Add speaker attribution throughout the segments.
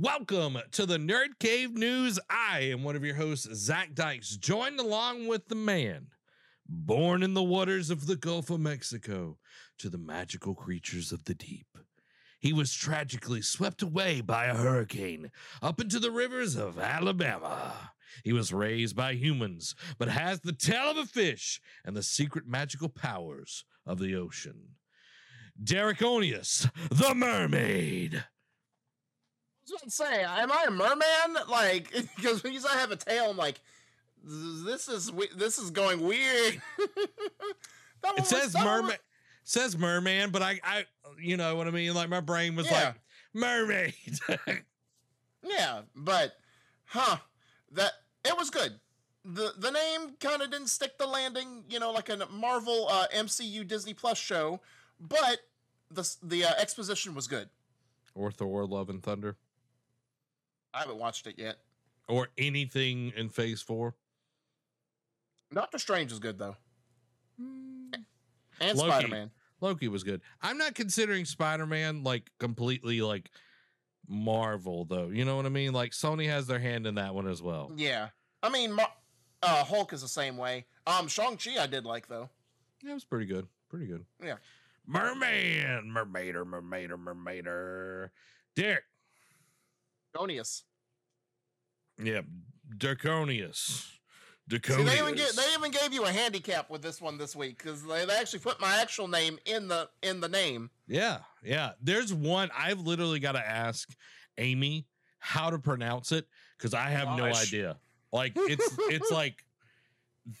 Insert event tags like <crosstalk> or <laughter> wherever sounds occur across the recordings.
Speaker 1: Welcome to the Nerd Cave News. I am one of your hosts, Zach Dykes, joined along with the man born in the waters of the Gulf of Mexico to the magical creatures of the deep. He was tragically swept away by a hurricane up into the rivers of Alabama. He was raised by humans, but has the tail of a fish and the secret magical powers of the ocean. Derek Onius, the mermaid.
Speaker 2: I was about to say, am I a merman? Like, <laughs> because because I have a tail, I'm like, this is we- this is going weird. <laughs> That
Speaker 1: It says
Speaker 2: merman. one.
Speaker 1: Says merman, but I, I, you know what I mean. Like my brain was
Speaker 2: Yeah.
Speaker 1: like mermaid. <laughs>
Speaker 2: Yeah, but huh, that it was good. the The name kind of didn't stick the landing, you know, like a Marvel uh, MCU Disney Plus show, but the the uh, exposition was good.
Speaker 1: or Thor: Love and Thunder,
Speaker 2: I haven't watched it yet.
Speaker 1: or anything in Phase Four.
Speaker 2: Doctor Strange is good though, and Spider Man.
Speaker 1: Loki was good. I'm not considering Spider Man like completely like Marvel though. You know what I mean? Like Sony has their hand in that one as well.
Speaker 2: Yeah, I mean, Mar- uh, Hulk is the same way. Um, Shang Chi I did like though.
Speaker 1: Yeah, it was pretty good. Pretty good.
Speaker 2: Yeah.
Speaker 1: Merman, mermaider, mermaider, mermaider. Derek.
Speaker 2: Gonius.
Speaker 1: Yep. Draconius.
Speaker 2: See, they even get, they even gave you a handicap with this one this week because they, they actually put my actual name in the in the name.
Speaker 1: Yeah, yeah. There's one I've literally got to ask Amy how to pronounce it because I have no idea. Like <laughs> it's it's like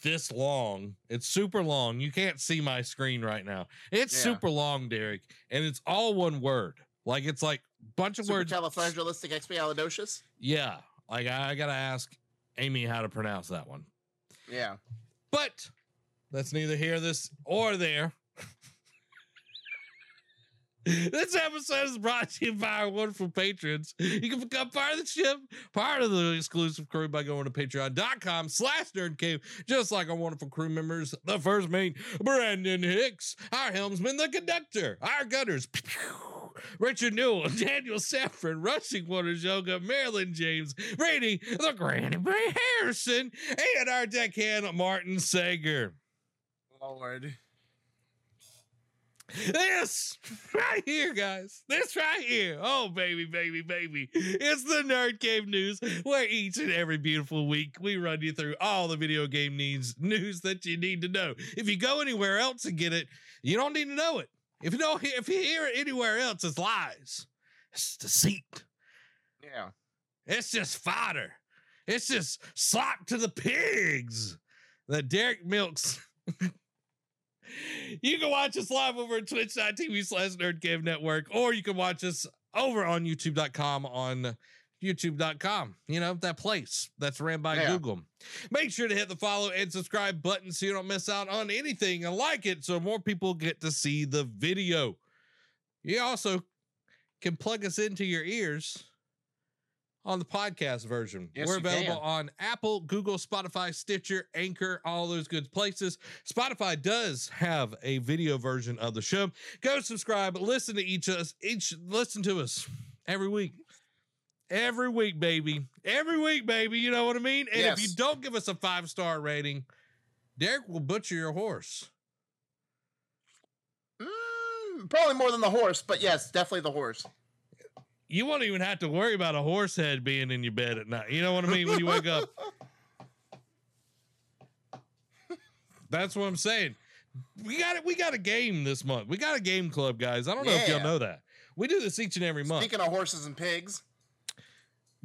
Speaker 1: this long. It's super long. You can't see my screen right now. It's
Speaker 2: Yeah.
Speaker 1: super long, Derek, and it's all one word. Like it's like bunch of words.
Speaker 2: Supercalifragilisticexpialidocious.
Speaker 1: Yeah, like I, I gotta ask Amy how to pronounce that one.
Speaker 2: Yeah.
Speaker 1: But let's neither hear this, or there. <laughs> this episode is brought to you by our wonderful patrons. You can become part of the ship, part of the exclusive crew by going to patreon.com slash nerdcave, just like our wonderful crew members, the first mate, Brandon Hicks, our helmsman, the conductor, our gunners, Richard Newell, <laughs> Daniel Saffron, Rushing Waters Yoga, Marilyn James, Brady, the Granny Bray Harrison, and our deckhand, Martin Sager.
Speaker 2: Lord.
Speaker 1: This right here, guys. This right here. Oh, baby, baby, baby. It's the Nerd Cave News, where each and every beautiful week we run you through all the video game needs news that you need to know. If you go anywhere else and get it, you don't need to know it. If you don't, if you hear it anywhere else, it's lies. It's deceit.
Speaker 2: Yeah.
Speaker 1: It's just fodder. It's just slop to the pigs that Derek milks. <laughs> you can watch us live over at twitch.tv slash nerdcave network, or you can watch us over on youtube.com on youtube.com. You know, that place that's ran by
Speaker 2: Yeah.
Speaker 1: Google. Make sure to hit the follow and subscribe button so you don't miss out on anything and like it so more people get to see the video. You also can plug us into your ears on the podcast version.
Speaker 2: Yes,
Speaker 1: We're available
Speaker 2: can.
Speaker 1: on Apple, Google, Spotify, Stitcher, Anchor, all those good places. Spotify does have a video version of the show. Go subscribe, listen to each us, each listen to us every week. Every week, baby. Every week, baby. You know what I mean? And if you don't give us a five star rating, Derek will butcher your horse.
Speaker 2: Mm, probably more than the horse, but yes, definitely the horse.
Speaker 1: You won't even have to worry about a horse head being in your bed at night. You know what I mean? When you wake up. <laughs> That's what I'm saying. We got it. We got a game this month. We got a game club, guys. I don't know if y'all know that. We do this each and every month.
Speaker 2: Speaking of horses and pigs,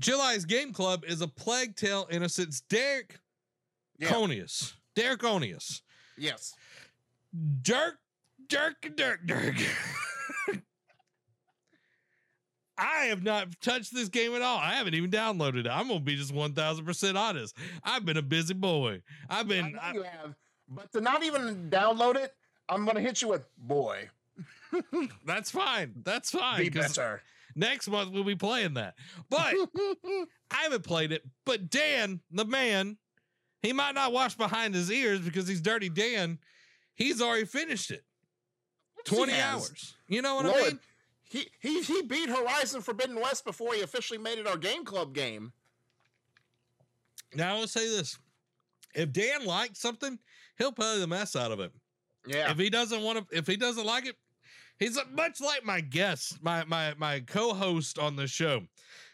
Speaker 1: July's game club is a Plague Tale Innocence. Derek
Speaker 2: Yeah.
Speaker 1: Conius. Derek Conius.
Speaker 2: yes.
Speaker 1: Dirk, Dirk, Dirk, Dirk. I have not touched this game at all. I haven't even downloaded it. I'm gonna be just one thousand percent honest. I've been a busy boy. I've
Speaker 2: I
Speaker 1: been.
Speaker 2: know
Speaker 1: I-
Speaker 2: you have, but to not even download it, I'm gonna hit you with boy. <laughs>
Speaker 1: that's fine. That's fine.
Speaker 2: Be better.
Speaker 1: Next month we'll be playing that. But <laughs> I haven't played it. But Dan, the man, he might not watch behind his ears because he's dirty Dan. He's already finished it.
Speaker 2: He
Speaker 1: 20 hours. You know what I mean?
Speaker 2: he he he beat Horizon Forbidden West before he officially made it our game club game.
Speaker 1: Now I will say this: if Dan likes something, he'll play the mess out of it.
Speaker 2: Yeah.
Speaker 1: If he doesn't want to, if he doesn't like it, he's much like my guest, my my my co-host on the show,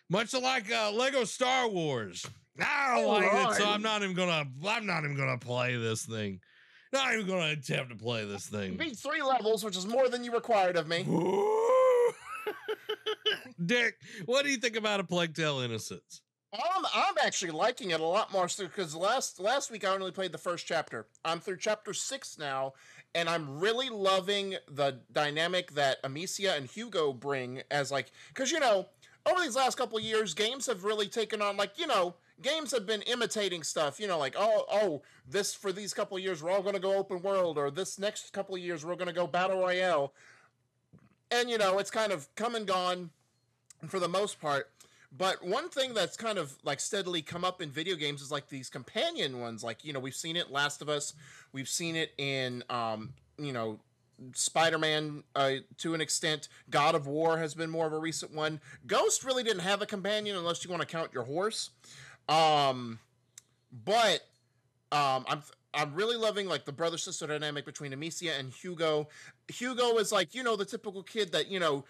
Speaker 1: much like uh, Lego Star Wars. I don't
Speaker 2: Oh,
Speaker 1: like it, so I'm not even gonna. I'm not even gonna play this thing. Not even gonna attempt to play this
Speaker 2: You
Speaker 1: thing.
Speaker 2: beat three levels, which is more than you required of me. <laughs>
Speaker 1: Dick, what do you think about a Plague Tale Innocence?
Speaker 2: I'm I'm actually liking it a lot more because last last week I only played the first chapter. I'm through chapter six now, and I'm really loving the dynamic that Amicia and Hugo bring as like because you know over these last couple years games have really taken on like you know games have been imitating stuff you know like oh oh this for these couple years we're all going to go open world or this next couple years we're going to go battle royale. And you know it's kind of come and gone for the most part but one thing that's kind of like steadily come up in video games is like these companion ones. Like, you know, we've seen it Last of Us, we've seen it in um, you know, Spider-Man uh, to an extent. God of War has been more of a recent one. Ghost really didn't have a companion unless you want to count your horse. Um but um I'm I'm really loving like the brother sister dynamic between Amicia and Hugo. Hugo is like, you know, the typical kid that, you know,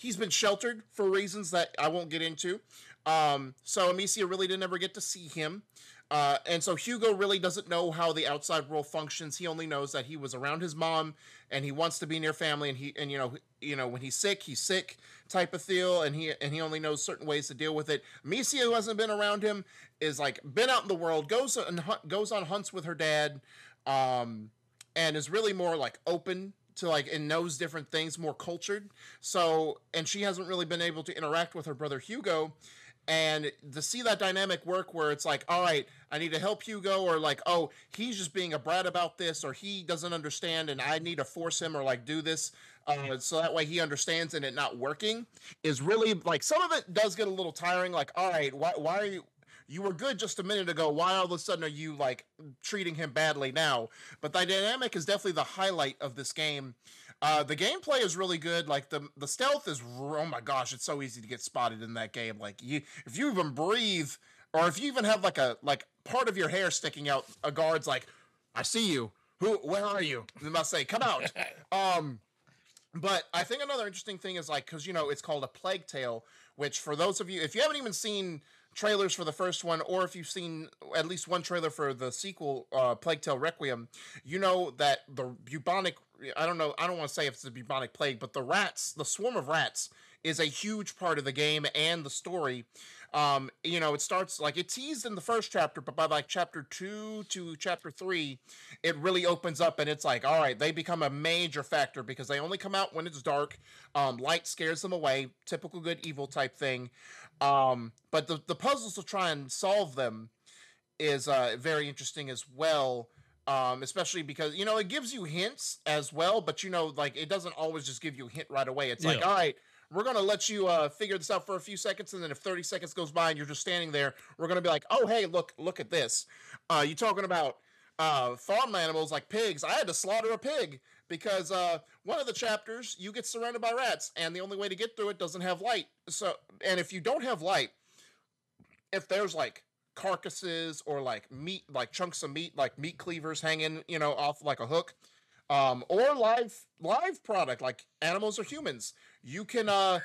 Speaker 2: he's been sheltered for reasons that I won't get into. Um, so Amicia really didn't ever get to see him. Uh, and so Hugo really doesn't know how the outside world functions. He only knows that he was around his mom and he wants to be near family and he and you know you know when he's sick, he's sick type of deal and he and he only knows certain ways to deal with it. Amicia who hasn't been around him is like been out in the world, goes and goes on hunts with her dad um and is really more like open to like and knows different things, more cultured. So, and she hasn't really been able to interact with her brother Hugo. And to see that dynamic work where it's like, all right, I need to help Hugo, or like, oh, he's just being a brat about this, or he doesn't understand, and I need to force him or like do this uh, so that way he understands and it not working is really like some of it does get a little tiring. Like, all right, why, why are you? You were good just a minute ago. Why all of a sudden are you like treating him badly now? But the dynamic is definitely the highlight of this game. Uh, the gameplay is really good. Like the the stealth is oh my gosh, it's so easy to get spotted in that game. Like you, if you even breathe, or if you even have like a like part of your hair sticking out, a guard's like, "I see you. Who? Where are you?" They must say, "Come out." <laughs> um, but I think another interesting thing is like because you know it's called a plague tale, which for those of you, if you haven't even seen trailers for the first one, or if you've seen at least one trailer for the sequel, uh, Plague Tale Requiem, you know that the bubonic, I don't know, I don't want to say if it's a bubonic plague, but the rats, the swarm of rats, is a huge part of the game and the story. Um, you know, it starts like it teased in the first chapter, but by like chapter two to chapter three, it really opens up and it's like, all right, they become a major factor because they only come out when it's dark. Um, light scares them away, typical good evil type thing. Um, but the, the puzzles to try and solve them is uh, very interesting as well. Um, especially because you know it gives you hints as well, but you know like it doesn't always just give you a hint right away. It's like, all right, we're gonna let you uh, figure this out for a few seconds, and then if thirty seconds goes by and you're just standing there, we're gonna be like, oh hey, look, look at this. Uh, you talking about uh, farm animals like pigs? I had to slaughter a pig because uh, one of the chapters you get surrounded by rats, and the only way to get through it doesn't have light. So, and if you don't have light, if there's like carcasses or like meat, like chunks of meat, like meat cleavers hanging, you know, off like a hook, um, or live live product like animals or humans, you can uh,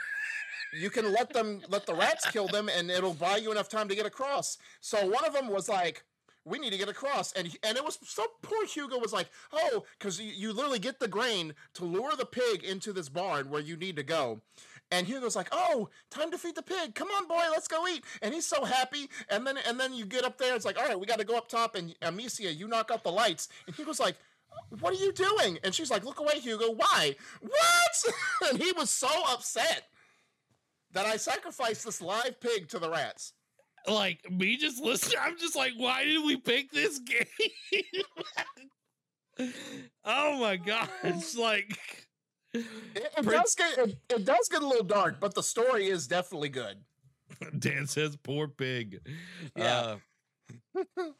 Speaker 2: you can let them let the rats kill them, and it'll buy you enough time to get across. So one of them was like. We need to get across, and and it was so poor Hugo was like, oh, because you, you literally get the grain to lure the pig into this barn where you need to go, and Hugo's like, "Oh, time to feed the pig. Come on, boy, let's go eat." And he's so happy. And then and then you get up there. It's like, "All right, we got to go up top." And Amicia, you knock out the lights. And Hugo's like, "What are you doing?" And she's like, "Look away, Hugo. Why? What?" <laughs> and he was so upset that I sacrificed this live pig to the rats.
Speaker 1: Like me just listening, I'm just like, why did we pick this game? <laughs> oh my gosh! <sighs> Like,
Speaker 2: It, it
Speaker 1: Prince-
Speaker 2: does get it, it does get a little dark, but the story is definitely good.
Speaker 1: Dan says, "Poor pig."
Speaker 2: Yeah.
Speaker 1: Uh, <laughs>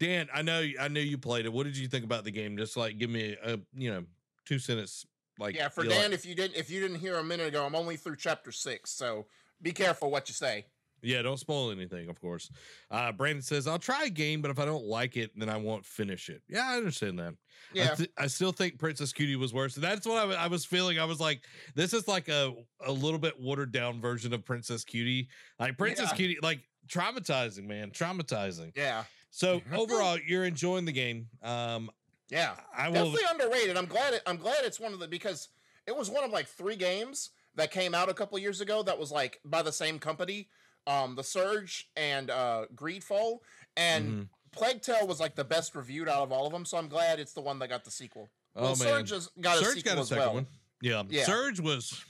Speaker 1: Dan, I know, I knew you played it. What did you think about the game? Just like, give me a, you know, two sentence Like
Speaker 2: yeah, for Dan,
Speaker 1: like-
Speaker 2: if you didn't if you didn't hear a minute ago, I'm only through chapter six, so be careful what you say.
Speaker 1: Yeah, don't spoil anything, of course. Uh, Brandon says, I'll try a game, but if I don't like it, then I won't finish it. Yeah, I understand that. I,
Speaker 2: Yeah,
Speaker 1: th- I still think Princess Cutie was worse. That's what I, was feeling. I was like, this is like a, a little bit watered down version of Princess Cutie. Like, Princess
Speaker 2: Yeah.
Speaker 1: Cutie, like, traumatizing, man. Traumatizing.
Speaker 2: yeah,
Speaker 1: So, <laughs> overall, you're enjoying the game. Um,
Speaker 2: yeah.
Speaker 1: I will.
Speaker 2: Definitely underrated. I'm glad it, I'm glad it's one of the because it was one of like three games that came out a couple years ago that was like by the same company, um, The Surge and uh, Greedfall, and
Speaker 1: Mhm.
Speaker 2: Plague Tale was like the best reviewed out of all of them. So I'm glad it's the one that got the sequel.
Speaker 1: Oh,
Speaker 2: well,
Speaker 1: man.
Speaker 2: Surge has got a
Speaker 1: Surge
Speaker 2: sequel
Speaker 1: got a
Speaker 2: as
Speaker 1: second
Speaker 2: well.
Speaker 1: one. Yeah.
Speaker 2: Yeah.
Speaker 1: Surge was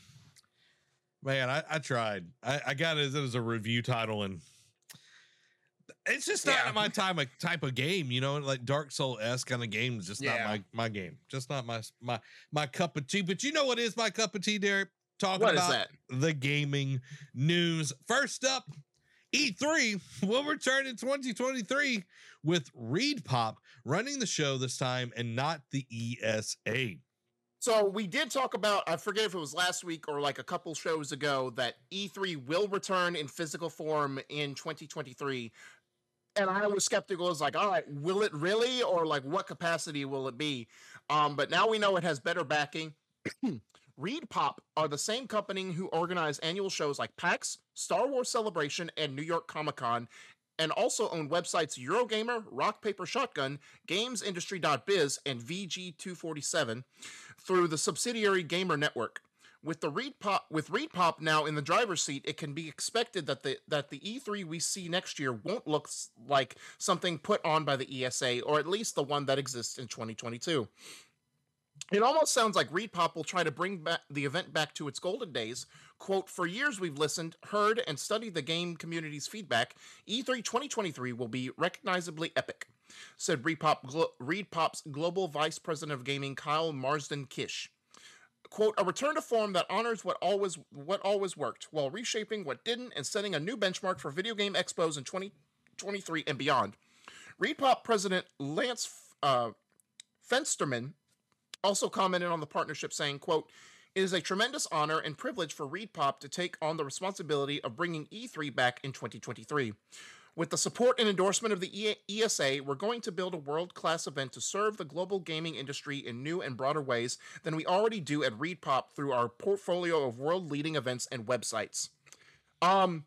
Speaker 1: man, I, I tried. I, I got it as, as a review title and it's just not
Speaker 2: Yeah.
Speaker 1: my time of type of game, you know, like Dark Soul S kind of game is just
Speaker 2: Yeah.
Speaker 1: not my my game. Just not my my my cup of tea. But you know what is my cup of tea, Derek? Talking
Speaker 2: What is
Speaker 1: about
Speaker 2: that?
Speaker 1: the gaming news. First up, E3 will return in 2023 with Reed Pop running the show this time and not the ESA.
Speaker 2: So we did talk about, I forget if it was last week or like a couple shows ago, that E3 will return in physical form in 2023. And I was skeptical. I was like, all right, will it really? Or like, what capacity will it be? Um, but now we know it has better backing. <clears throat> Reed Pop are the same company who organize annual shows like PAX, Star Wars Celebration, and New York Comic Con, and also own websites Eurogamer, Rock Paper Shotgun, GamesIndustry.biz, and VG247 through the subsidiary Gamer Network. With the Reed Pop with Reed Pop now in the driver's seat, it can be expected that the that the E3 we see next year won't look like something put on by the ESA, or at least the one that exists in 2022. It almost sounds like Reed Pop will try to bring back the event back to its golden days. Quote, for years we've listened, heard, and studied the game community's feedback. E E3 2023 will be recognizably epic, said Reed, Glo- Reed Pop's Global Vice President of Gaming, Kyle Marsden Kish. Quote, a return to form that honors what always what always worked, while reshaping what didn't and setting a new benchmark for video game expos in 2023 and beyond. Reed Pop President Lance uh, Fensterman also commented on the partnership saying quote it is a tremendous honor and privilege for reed pop to take on the responsibility of bringing e3 back in 2023 with the support and endorsement of the esa we're going to build a world-class event to serve the global gaming industry in new and broader ways than we already do at reed pop through our portfolio of world-leading events and websites um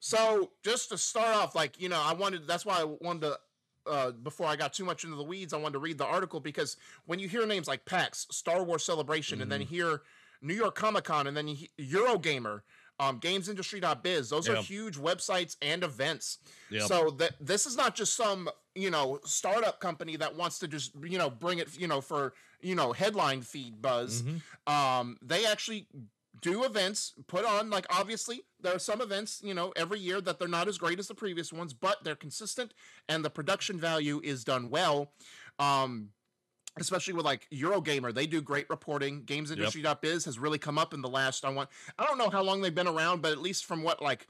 Speaker 2: so just to start off like you know i wanted that's why i wanted to uh, before I got too much into the weeds, I wanted to read the article because when you hear names like PAX, Star Wars Celebration, and then
Speaker 1: Mm-hmm.
Speaker 2: hear New York Comic Con, and then Eurogamer, um, GamesIndustry.biz, those are huge websites and events.
Speaker 1: Yep.
Speaker 2: So that this is not just some you know startup company that wants to just you know bring it you know for you know headline feed buzz.
Speaker 1: Mhm.
Speaker 2: Um, they actually do events, put on like obviously there are some events, you know, every year that they're not as great as the previous ones, but they're consistent and the production value is done well. Um especially with like Eurogamer, they do great reporting. GamesIndustry.biz has really come up in the last I want I don't know how long they've been around, but at least from what like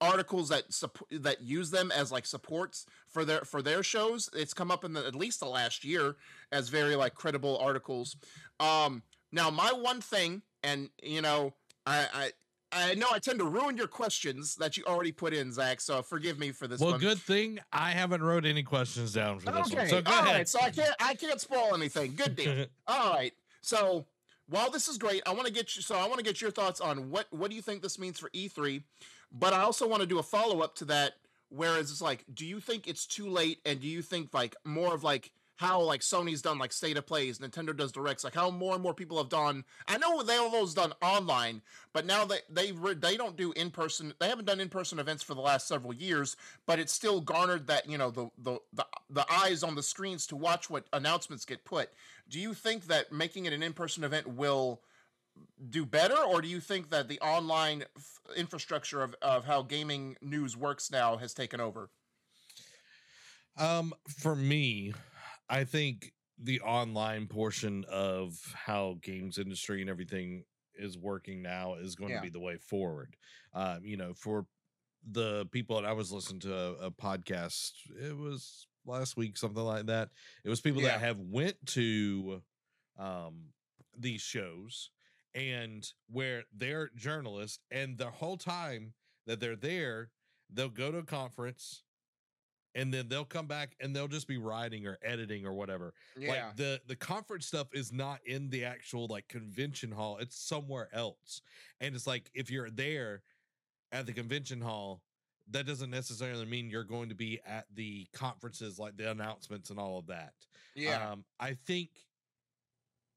Speaker 2: articles that supp- that use them as like supports for their for their shows, it's come up in the, at least the last year as very like credible articles. Um now my one thing and you know, I I I know I tend to ruin your questions that you already put in, Zach. So forgive me for this
Speaker 1: Well,
Speaker 2: one.
Speaker 1: good thing I haven't wrote any questions down for this one. So go
Speaker 2: all
Speaker 1: ahead.
Speaker 2: right. So I can't I can't spoil anything. Good deal. <laughs> all right. So while this is great, I want to get you. So I want to get your thoughts on what what do you think this means for E3, but I also want to do a follow up to that. Whereas it's like, do you think it's too late, and do you think like more of like how like Sony's done like state of plays, Nintendo does directs, like how more and more people have done. I know they always done online, but now they they they don't do in person. They haven't done in person events for the last several years, but it's still garnered that you know the the the, the eyes on the screens to watch what announcements get put. Do you think that making it an in person event will do better, or do you think that the online f- infrastructure of, of how gaming news works now has taken over?
Speaker 1: Um, for me, I think the online portion of how games industry and everything is working now is going
Speaker 2: Yeah.
Speaker 1: to be the way forward. Um, you know, for the people that I was listening to a, a podcast, it was last week, something like that. It was people
Speaker 2: Yeah.
Speaker 1: that have went to um these shows and where they're journalists and the whole time that they're there, they'll go to a conference and then they'll come back and they'll just be writing or editing or whatever.
Speaker 2: Yeah.
Speaker 1: Like the the conference stuff is not in the actual like convention hall. It's somewhere else. And it's like if you're there at the convention hall, that doesn't necessarily mean you're going to be at the conferences like the announcements and all of that.
Speaker 2: yeah.
Speaker 1: Um, I think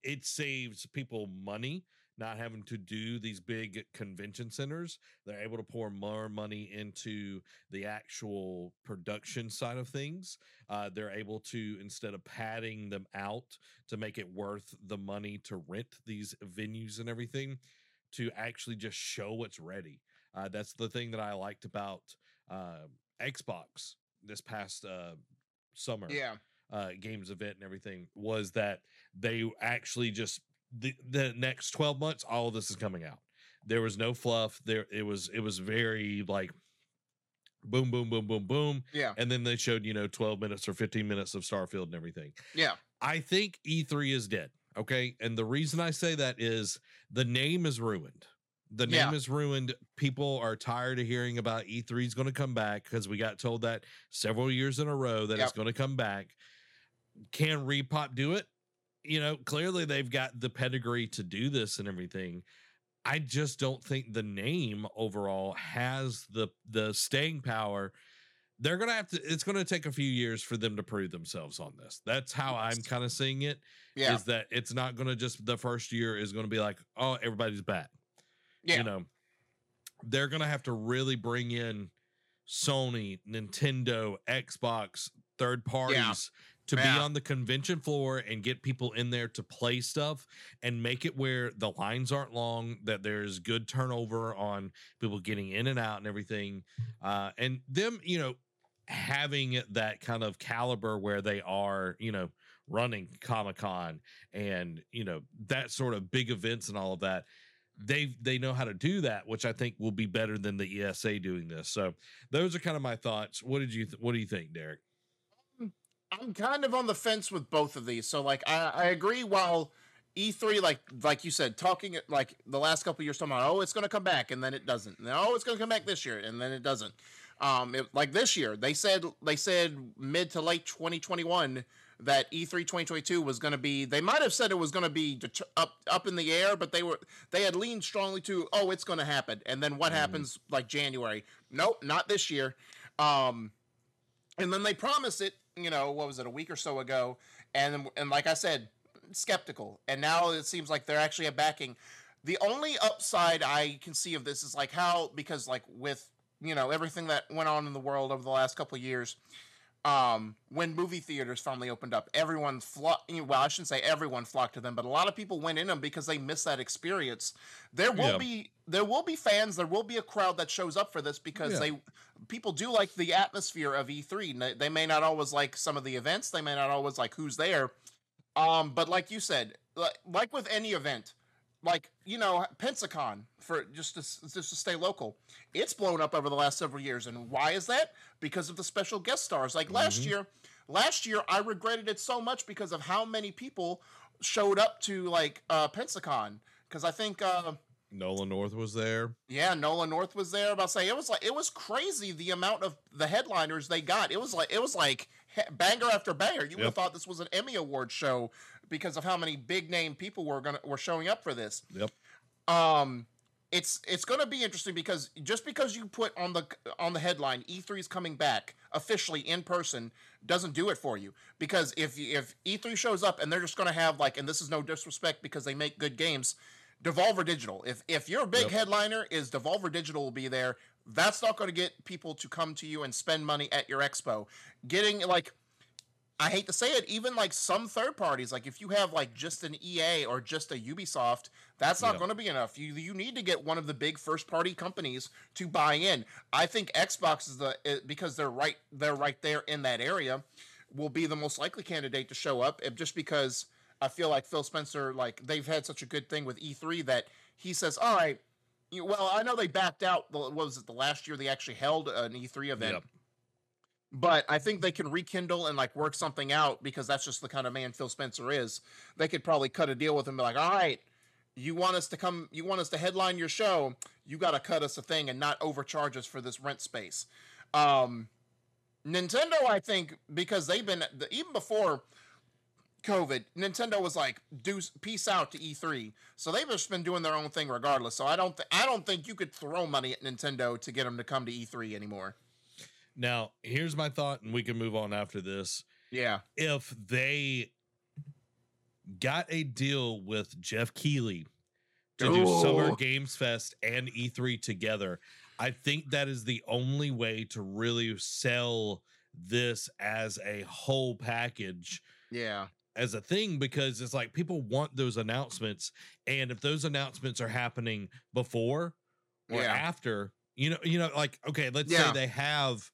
Speaker 1: it saves people money not having to do these big convention centers. They're able to pour more money into the actual production side of things. Uh, they're able to, instead of padding them out to make it worth the money to rent these venues and everything, to actually just show what's ready. Uh, that's the thing that I liked about uh, Xbox this past uh, summer
Speaker 2: yeah.
Speaker 1: uh, games event and everything was that they actually just the, the next 12 months all of this is coming out. There was no fluff. There it was it was very like boom boom boom boom boom.
Speaker 2: Yeah.
Speaker 1: and then they showed you know 12 minutes or 15 minutes of starfield and everything.
Speaker 2: Yeah.
Speaker 1: i think e3 is dead okay? And the reason i say that is the name is ruined. The name
Speaker 2: Yeah.
Speaker 1: is ruined. People are tired of hearing about e3 is going to come back because we got told that several years in a row that it's going to come back. Can Reed Pop do it you know clearly they've got the pedigree to do this and everything i just don't think the name overall has the the staying power they're gonna have to it's gonna take a few years for them to prove themselves on this that's how i'm kind of seeing it
Speaker 2: Yeah.
Speaker 1: is that it's not gonna just the first year is gonna be like oh everybody's back.
Speaker 2: yeah.
Speaker 1: you know they're gonna have to really bring in sony nintendo xbox third parties to be on the convention floor and get people in there to play stuff and make it where the lines aren't long that there's good turnover on people getting in and out and everything. Uh and them you know having that kind of caliber where they are you know running comic-con and you know that sort of big events and all of that they they know how to do that which i think will be better than the esa doing this. So those are kind of my thoughts. What did you th- what do you think derek
Speaker 2: I'm kind of on the fence with both of these. So like I, I agree while E3 like like you said talking it like the last couple of years talking about oh it's going to come back and then it doesn't. No, oh, it's going to come back this year and then it doesn't. Um it, like this year they said they said mid to late 2021 that E E3 2022 was going to be they might have said it was going to be det- up up in the air but they were they had leaned strongly to oh it's going to happen and then what
Speaker 1: Mhm.
Speaker 2: happens like January nope not this year um and then they promise it you know what was it a week or so ago and and like i said skeptical. And now it seems like they're actually a backing. The only upside i can see of this is like how because like with you know everything that went on in the world over the last couple of years um when movie theaters finally opened up everyone flocked well i shouldn't say everyone flocked to them but a lot of people went in them because they missed that experience there will
Speaker 1: Yeah.
Speaker 2: be there will be fans there will be a crowd that shows up for this because
Speaker 1: Yeah.
Speaker 2: they people do like the atmosphere of E3. they- They may not always like some of the events. They may not always like who's there. Um, but like you said, like, like with any event, like you know, Pensacon for just to just to stay local, it's blown up over the last several years. And why is that? Because of the special guest stars. Like last
Speaker 1: Mhm.
Speaker 2: year, last year I regretted it so much because of how many people showed up to like uh, Pensacon. Because I think. Uh,
Speaker 1: nolan north was there
Speaker 2: yeah, Nolan North was there. About say it was like it was crazy the amount of the headliners they got. It was like it was like banger after banger. You would have thought this was an Emmy Award show because of how many big name people were gonna were showing up for this.
Speaker 1: yep
Speaker 2: Um, it's it's gonna be interesting because just because you put on the on the headline E3 is coming back officially in person doesn't do it for you because if if E3 shows up and they're just gonna have like and this is no disrespect because they make good games. Devolver Digital. If if your big
Speaker 1: Yep.
Speaker 2: headliner is Devolver Digital will be there, that's not going to get people to come to you and spend money at your expo. Getting like I hate to say it, even like some third parties, like if you have like just an EA or just a Ubisoft, that's not
Speaker 1: Yeah.
Speaker 2: going to be enough. You you need to get one of the big first party companies to buy in. I think Xbox is the eh, because they're right they're right there in that area will be the most likely candidate to show up eh, just because I feel like Phil Spencer like they've had such a good thing with E3 that he says, "All right, you, well, I know they backed out. the- What was it? The last year they actually held an E3 event.
Speaker 1: Yep.
Speaker 2: But I think they can rekindle and like work something out because that's just the kind of man Phil Spencer is. They could probably cut a deal with him, be like, all right, you want us to come, you want us to headline your show, you got to cut us a thing and not overcharge us for this rent space. Um, Nintendo, I think, because they've been even before COVID, Nintendo was like, "Do peace out to E3," so they've just been doing their own thing regardless. So I don't, th- I don't think you could throw money at Nintendo to get them to come to E3 anymore.
Speaker 1: Now, here's my thought, and we can move on after this.
Speaker 2: Yeah,
Speaker 1: If they got a deal with Jeff Keighley to do Summer. Games Fest and E3 together, I think that is the only way to really sell this as a whole package
Speaker 2: yeah,
Speaker 1: as a thing because it's like people want those announcements and if those announcements are happening before or
Speaker 2: Yeah.
Speaker 1: after you know you know like okay let's
Speaker 2: Yeah.
Speaker 1: say they have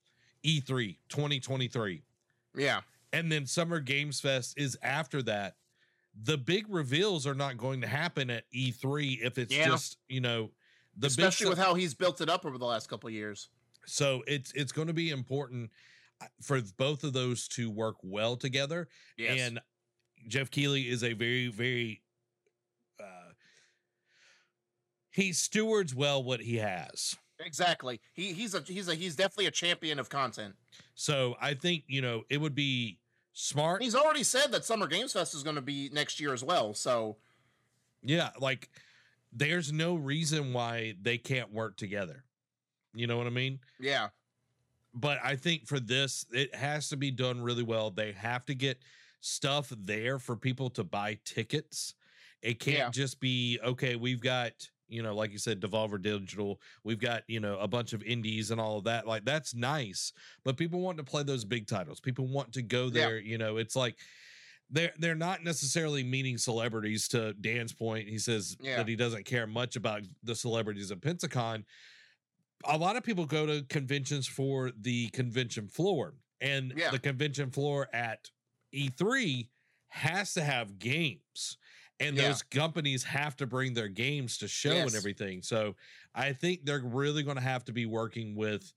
Speaker 1: E3 2023
Speaker 2: yeah,
Speaker 1: and then Summer Games Fest is after that the big reveals are not going to happen at E3 if it's
Speaker 2: Yeah.
Speaker 1: just you know the
Speaker 2: especially
Speaker 1: big
Speaker 2: with how he's built it up over the last couple of years.
Speaker 1: so it's it's going to be important uh, for both of those to work well together
Speaker 2: Yes.
Speaker 1: and Jeff Keighley is a very, very uh he stewards well what he has.
Speaker 2: Exactly. He he's a he's a he's definitely a champion of content.
Speaker 1: So I think, you know, it would be smart.
Speaker 2: He's already said that Summer Games Fest is going to be next year as well. So
Speaker 1: Yeah, like there's no reason why they can't work together. You know what I mean?
Speaker 2: yeah,
Speaker 1: But I think for this, it has to be done really well. They have to get stuff there for people to buy tickets. It can't
Speaker 2: Yeah.
Speaker 1: just be okay. We've got you know, like you said, Devolver Digital. We've got you know a bunch of indies and all of that. Like that's nice, but people want to play those big titles. People want to go
Speaker 2: Yeah.
Speaker 1: there. You know, it's like they're they're not necessarily meeting celebrities. To Dan's point, he says
Speaker 2: Yeah.
Speaker 1: that he doesn't care much about the celebrities at Pensacon. A lot of people go to conventions for the convention floor, and
Speaker 2: Yeah.
Speaker 1: the convention floor at E3 has to have games and
Speaker 2: Yeah.
Speaker 1: those companies have to bring their games to show and everything. So I think they're really going to have to be working with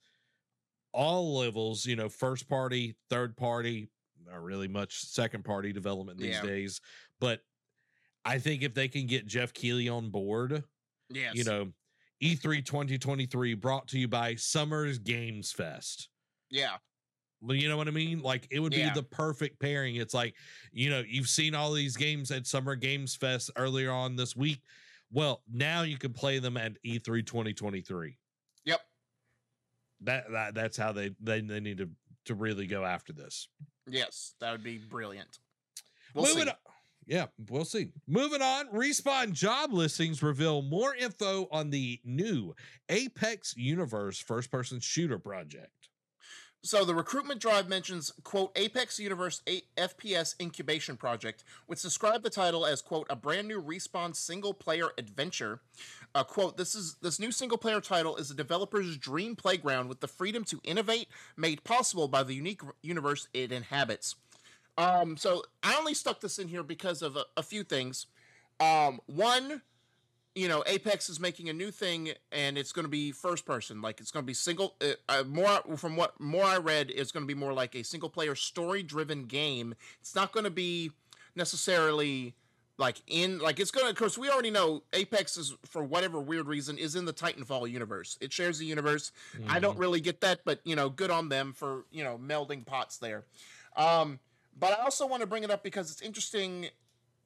Speaker 1: all levels, you know, first party, third party, not really much second party development these
Speaker 2: Yeah.
Speaker 1: days. But I think if they can get Jeff Keighley on board,
Speaker 2: yes,
Speaker 1: you know, E E3 2023 brought to you by Summers Games Fest.
Speaker 2: yeah,
Speaker 1: you know what I mean? Like it would
Speaker 2: Yeah.
Speaker 1: be the perfect pairing. It's like, you know, you've seen all these games at Summer Games Fest earlier on this week. Well, now you can play them at E E3 2023.
Speaker 2: yep,
Speaker 1: That, that that's how they they, they need to to really go after this.
Speaker 2: yes, that would be brilliant. We'll
Speaker 1: Moving
Speaker 2: see.
Speaker 1: on. Yeah, we'll see. Moving on, Respawn job listings reveal more info on the new Apex Universe first person shooter project.
Speaker 2: So the recruitment drive mentions quote Apex Universe 8 FPS incubation project, which described the title as quote a brand new respawn single player adventure. Uh, quote this is this new single player title is a developer's dream playground with the freedom to innovate made possible by the unique universe it inhabits. Um, so I only stuck this in here because of a, a few things. Um, one, you know, Apex is making a new thing, and it's going to be first person. Like it's going to be single. Uh, uh, more from what more I read, it's going to be more like a single player story driven game. It's not going to be necessarily like in like it's going to. Of course, we already know Apex is for whatever weird reason is in the Titanfall universe. It shares the universe. I don't really get that, but you know, good on them for you know melding pots there. Um, but I also want to bring it up because it's interesting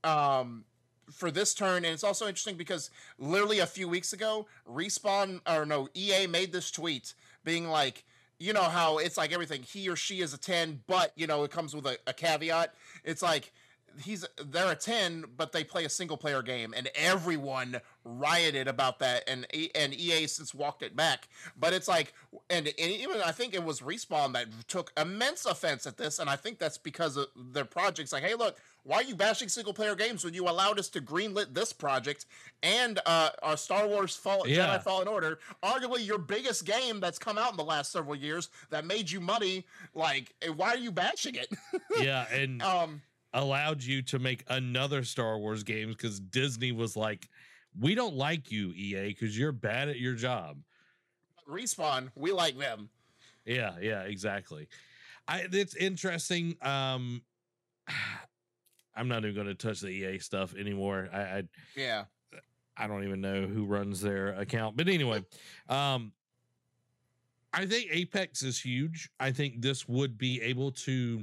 Speaker 2: um, for this turn, and it's also interesting because literally a few weeks ago, respawn or no EA made this tweet being like. You know how it's like everything. He or she is a ten, but you know it comes with a, a caveat. It's like he's they're a 10 but they play a single player game and everyone rioted about that and and EA since walked it back. But it's like and, and even I think it was respawn that took immense offense at this and I think that's because of their projects. Like hey look why are you bashing single player games when you allowed us to greenlit this project? And uh our Star Wars Fall
Speaker 1: Yeah.
Speaker 2: Jedi Fallen Order arguably your biggest game that's come out in the last several years that made you money like why are you bashing it? <laughs>
Speaker 1: Yeah, and
Speaker 2: um
Speaker 1: allowed you to make another Star Wars game because Disney was like, "We don't like you, EA, because you're bad at your job."
Speaker 2: respawn we like them
Speaker 1: Yeah, yeah, exactly. I it's interesting. Um, <sighs> I'm not even going to touch the EA stuff anymore. I, I
Speaker 2: Yeah.
Speaker 1: I don't even know who runs their account. But anyway, um I think Apex is huge. I think this would be able to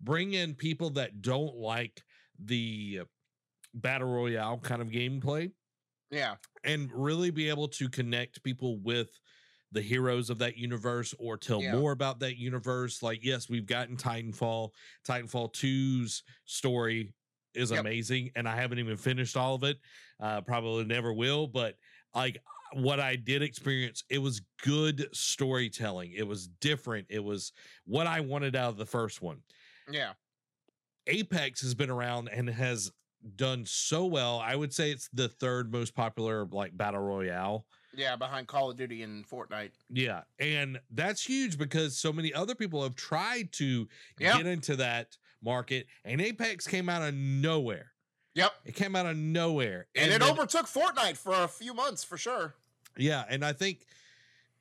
Speaker 1: bring in people that don't like the battle royale kind of gameplay
Speaker 2: Yeah.
Speaker 1: and really be able to connect people with the heroes of that universe or tell
Speaker 2: Yeah.
Speaker 1: more about that universe. Like, yes, we've gotten Titanfall. Titanfall 2's story is
Speaker 2: Yep.
Speaker 1: amazing, and I haven't even finished all of it. Uh, probably never will, but like what I did experience, it was good storytelling. It was different. It was what I wanted out of the first one.
Speaker 2: Yeah.
Speaker 1: Apex has been around and has done so well. I would say it's the third most popular like battle royale.
Speaker 2: Yeah. Behind Call of Duty and Fortnite.
Speaker 1: Yeah, and that's huge because so many other people have tried to
Speaker 2: Yeah.
Speaker 1: get into that market, and Apex came out of nowhere.
Speaker 2: Yep.
Speaker 1: It came out of nowhere,
Speaker 2: And, it
Speaker 1: then-
Speaker 2: overtook Fortnite for a few months for sure.
Speaker 1: Yeah, and I think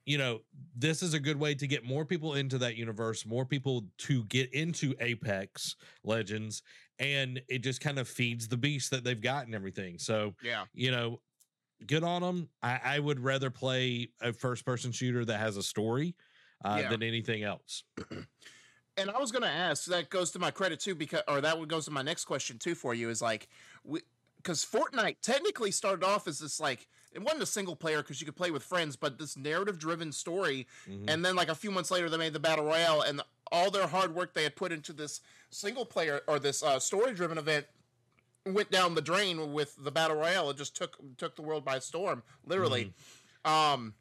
Speaker 1: you know this is a good way to get more people into that universe, more people to get into Apex Legends, and it just kind of feeds the beast that they've got and everything. So
Speaker 2: Yeah.
Speaker 1: you know, good on them. I, I would rather play a first person shooter that has a story uh,
Speaker 2: Yeah.
Speaker 1: than anything else.
Speaker 2: And I was going to ask that goes to my credit too, because or that would goes to my next question too for you is like, because Fortnite technically started off as this like it wasn't a single player because you could play with friends, but this narrative driven story,
Speaker 1: Mhm.
Speaker 2: and then like a few months later they made the battle royale, and all their hard work they had put into this single player or this uh, story driven event went down the drain with the battle royale. It just took took the world by storm, literally. Um,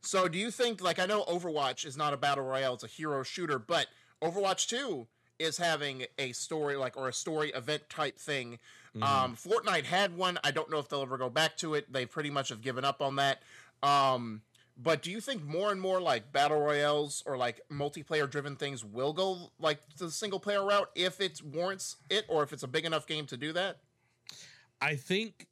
Speaker 2: so do you think like I know Overwatch is not a battle royale, it's a hero shooter, but Overwatch 2 is having a story like or a story event type thing.
Speaker 1: Mhm.
Speaker 2: Um Fortnite had one. I don't know if they'll ever go back to it. They pretty much have given up on that. Um but do you think more and more like battle royales or like multiplayer driven things will go like the single player route if it warrants it or if it's a big enough game to do that?
Speaker 1: I think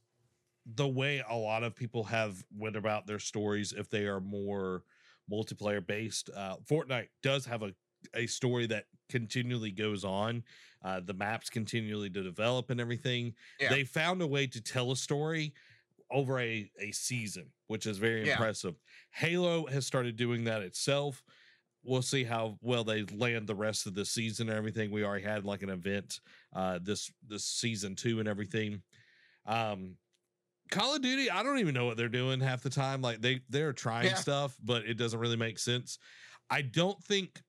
Speaker 1: the way a lot of people have went about their stories, if they are more multiplayer based, uh, Fortnite does have a a story that continually goes on. Uh, the maps continually to develop and everything.
Speaker 2: Yeah.
Speaker 1: They found a way to tell a story over a, a season, which is very
Speaker 2: Yeah.
Speaker 1: impressive. Halo has started doing that itself. We'll see how well they land the rest of the season and everything. We already had like an event uh this this season two and everything. Um Call of Duty, I don't even know what they're doing half the time. Like they they're trying
Speaker 2: Yeah.
Speaker 1: stuff, but it doesn't really make sense. I don't think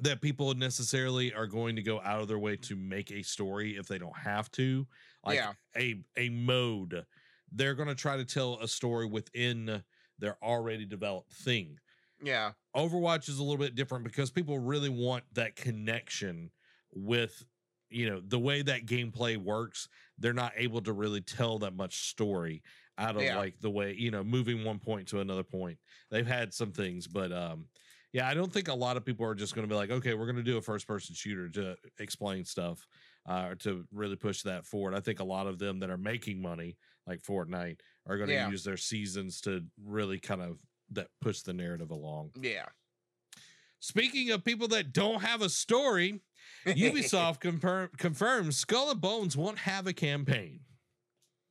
Speaker 1: that people necessarily are going to go out of their way to make a story if they don't have to. Like
Speaker 2: Yeah.
Speaker 1: a a mode. They're going to try to tell a story within their already developed thing.
Speaker 2: Yeah.
Speaker 1: Overwatch is a little bit different because people really want that connection with you know the way that gameplay works they're not able to really tell that much story out of
Speaker 2: Yeah.
Speaker 1: like the way you know moving one point to another point they've had some things but um yeah i don't think a lot of people are just going to be like okay we're going to do a first person shooter to explain stuff uh or to really push that forward i think a lot of them that are making money like fortnite are going to
Speaker 2: Yeah.
Speaker 1: use their seasons to really kind of that push the narrative along
Speaker 2: Yeah.
Speaker 1: Speaking of people that don't have a story, <laughs> Ubisoft confirm, confirms Skull and Bones won't have a campaign.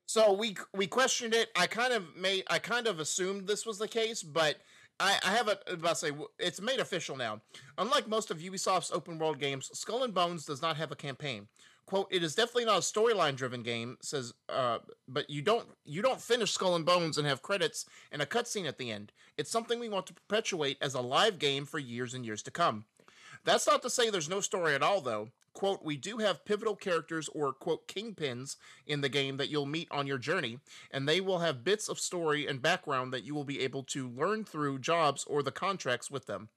Speaker 2: So we we questioned it. I kind of made I kind of assumed this was the case, but I, I have a about to say it's made official now. Unlike most of Ubisoft's open world games, Skull and Bones does not have a campaign. "Quote: It is definitely not a storyline driven game," says. Uh, but you don't you don't finish Skull and Bones and have credits and a cutscene at the end. It's something we want to perpetuate as a live game for years and years to come. That's not to say there's no story at all, though. Quote, we do have pivotal characters or, quote, kingpins in the game that you'll meet on your journey, and they will have bits of story and background that you will be able to learn through jobs or the contracts with them.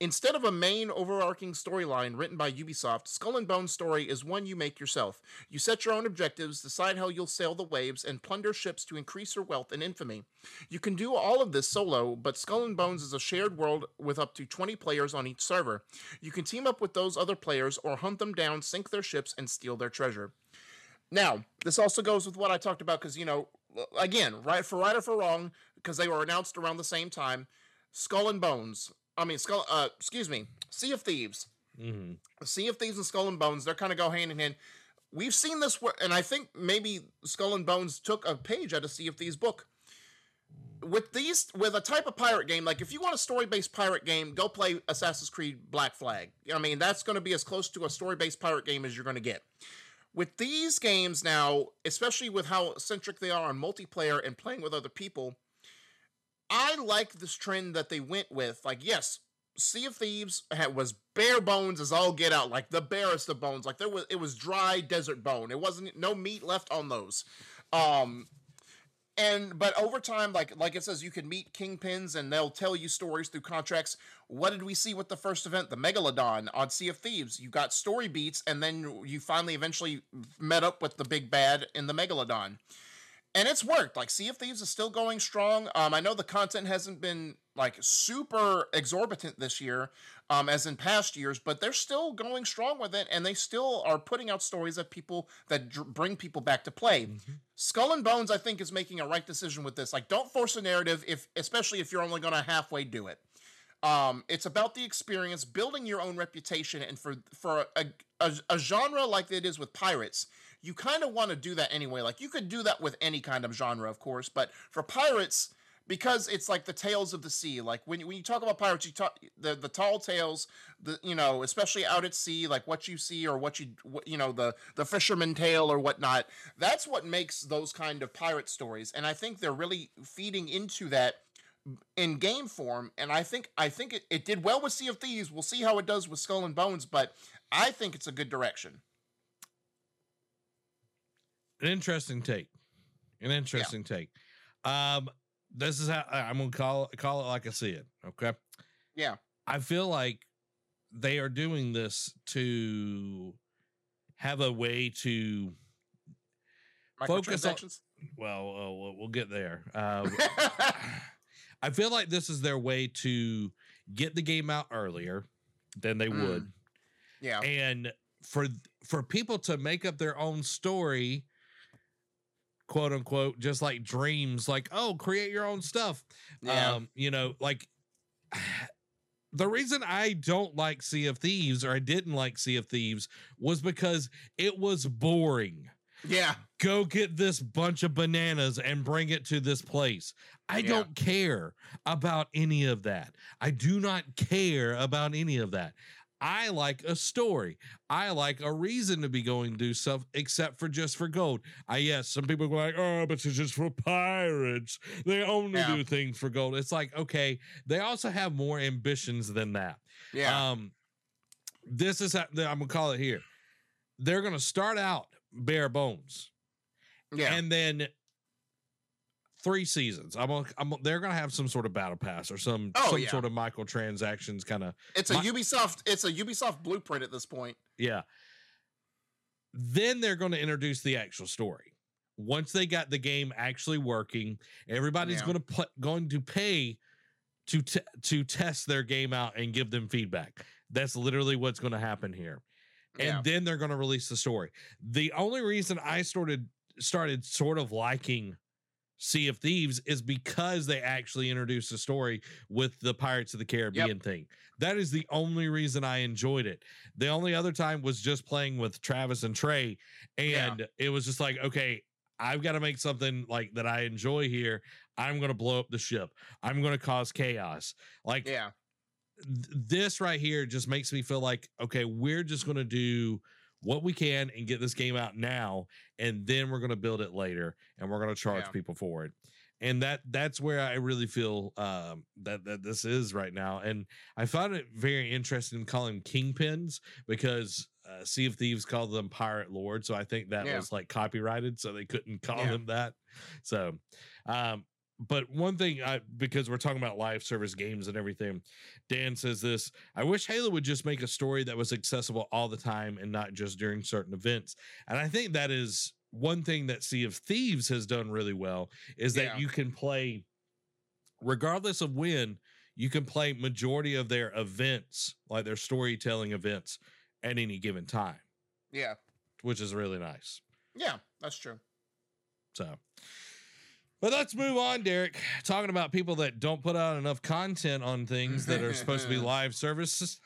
Speaker 2: Instead of a main overarching storyline written by Ubisoft, Skull and Bones' story is one you make yourself. You set your own objectives, decide how you'll sail the waves, and plunder ships to increase your wealth and infamy. You can do all of this solo, but Skull and Bones is a shared world with up to 20 players on each server. You can team up with those other players or hunt them down, sink their ships, and steal their treasure. Now, this also goes with what I talked about because, you know, again, right for right or for wrong, because they were announced around the same time, Skull and Bones I mean, Skull. Uh, excuse me, Sea of Thieves.
Speaker 1: hmm
Speaker 2: Sea of Thieves and Skull and Bones. They're kind of go hand in hand. We've seen this, wor- and I think maybe Skull and Bones took a page out of Sea of Thieves book. With these, with a type of pirate game, like if you want a story-based pirate game, go play Assassin's Creed Black Flag. I mean, that's going to be as close to a story-based pirate game as you're going to get. With these games now, especially with how centric they are on multiplayer and playing with other people, I like this trend that they went with. Like, yes, Sea of Thieves had, was bare bones as all get out, like the barest of bones. Like there was, it was dry desert bone. It wasn't no meat left on those. Um, and but over time, like like it says, you can meet kingpins and they'll tell you stories through contracts. What did we see with the first event, the Megalodon on Sea of Thieves? You got story beats, and then you finally eventually met up with the big bad in the Megalodon and it's worked. Like Sea of Thieves is still going strong. Um, I know the content hasn't been like super exorbitant this year, um, as in past years, but they're still going strong with it, and they still are putting out stories that people that dr- bring people back to play.
Speaker 1: Mm-hmm.
Speaker 2: Skull and Bones, I think, is making a right decision with this. Like, don't force a narrative if, especially if you're only going to halfway do it. Um, it's about the experience, building your own reputation, and for for a, a, a genre like it is with pirates, you kind of want to do that anyway. Like you could do that with any kind of genre, of course, but for pirates, because it's like the tales of the sea. Like when when you talk about pirates, you talk the the tall tales, the you know, especially out at sea, like what you see or what you what, you know the the fisherman tale or whatnot. That's what makes those kind of pirate stories, and I think they're really feeding into that in game form and i think i think it, it did well with sea of thieves we'll see how it does with skull and bones but i think it's a good direction
Speaker 1: An interesting take. An interesting take. Um, this is how I'm gonna call it, call it like I see it. Okay.
Speaker 2: yeah
Speaker 1: I feel like they are doing this to have a way to Focus on- well, uh, we'll, we'll get there. Uh, <laughs> I feel like this is their way to get the game out earlier than they
Speaker 2: Mm.
Speaker 1: would,
Speaker 2: yeah
Speaker 1: and for for people to make up their own story, quote unquote, just like dreams, like oh, create your own stuff.
Speaker 2: yeah
Speaker 1: Um, you know, like the reason I don't like Sea of Thieves or I didn't like Sea of Thieves was because it was boring
Speaker 2: yeah
Speaker 1: go get this bunch of bananas and bring it to this place. I
Speaker 2: Yeah.
Speaker 1: don't care about any of that. I do not care about any of that. I like a story. I like a reason to be going to do stuff except for just for gold. I yes, some people go like, oh, but it's just for pirates. They only
Speaker 2: Yeah.
Speaker 1: do things for gold. It's like, okay, they also have more ambitions than that.
Speaker 2: yeah
Speaker 1: Um, this is how I'm gonna call it here. They're gonna start out bare bones,
Speaker 2: yeah
Speaker 1: and then three seasons. I'm, gonna, I'm gonna- they're gonna have some sort of battle pass or some
Speaker 2: Oh,
Speaker 1: some
Speaker 2: yeah.
Speaker 1: sort of microtransactions kind of
Speaker 2: it's a ubisoft it's a ubisoft blueprint at this point
Speaker 1: yeah. Then they're going to introduce the actual story. Once they got the game actually working, everybody's
Speaker 2: Yeah.
Speaker 1: going to put going to pay to t- to test their game out and give them feedback. That's literally what's going to happen here. and
Speaker 2: yeah
Speaker 1: then they're going to release the story. The only reason I started started sort of liking Sea of Thieves is because they actually introduced a story with the Pirates of the Caribbean thing. That is the only reason I enjoyed it. The only other time was just playing with Travis and Trey,
Speaker 2: Yeah.
Speaker 1: and it was just like, okay, I've got to make something like that I enjoy here. I'm going to blow up the ship. I'm going to cause chaos. Like
Speaker 2: yeah
Speaker 1: th- this right here just makes me feel like okay we're just going to do what we can and get this game out now and then we're going to build it later and we're going to charge
Speaker 2: Yeah.
Speaker 1: people for it and that that's where i really feel um that that this is right now and i found it very interesting calling kingpins because uh, sea of thieves called them pirate lord so i think that
Speaker 2: Yeah.
Speaker 1: was like copyrighted so they couldn't call
Speaker 2: Yeah.
Speaker 1: them that so um but one thing I because we're talking about live service games and everything, Dan says this I wish Halo would just make a story that was accessible all the time and not just during certain events. And I think that is one thing that Sea of Thieves has done really well is that
Speaker 2: Yeah.
Speaker 1: you can play, regardless of when, you can play majority of their events, like their storytelling events, at any given time,
Speaker 2: yeah
Speaker 1: which is really nice.
Speaker 2: yeah that's true
Speaker 1: So, But let's move on, Derek. Talking about people that don't put out enough content on things that are supposed to be <laughs> live services.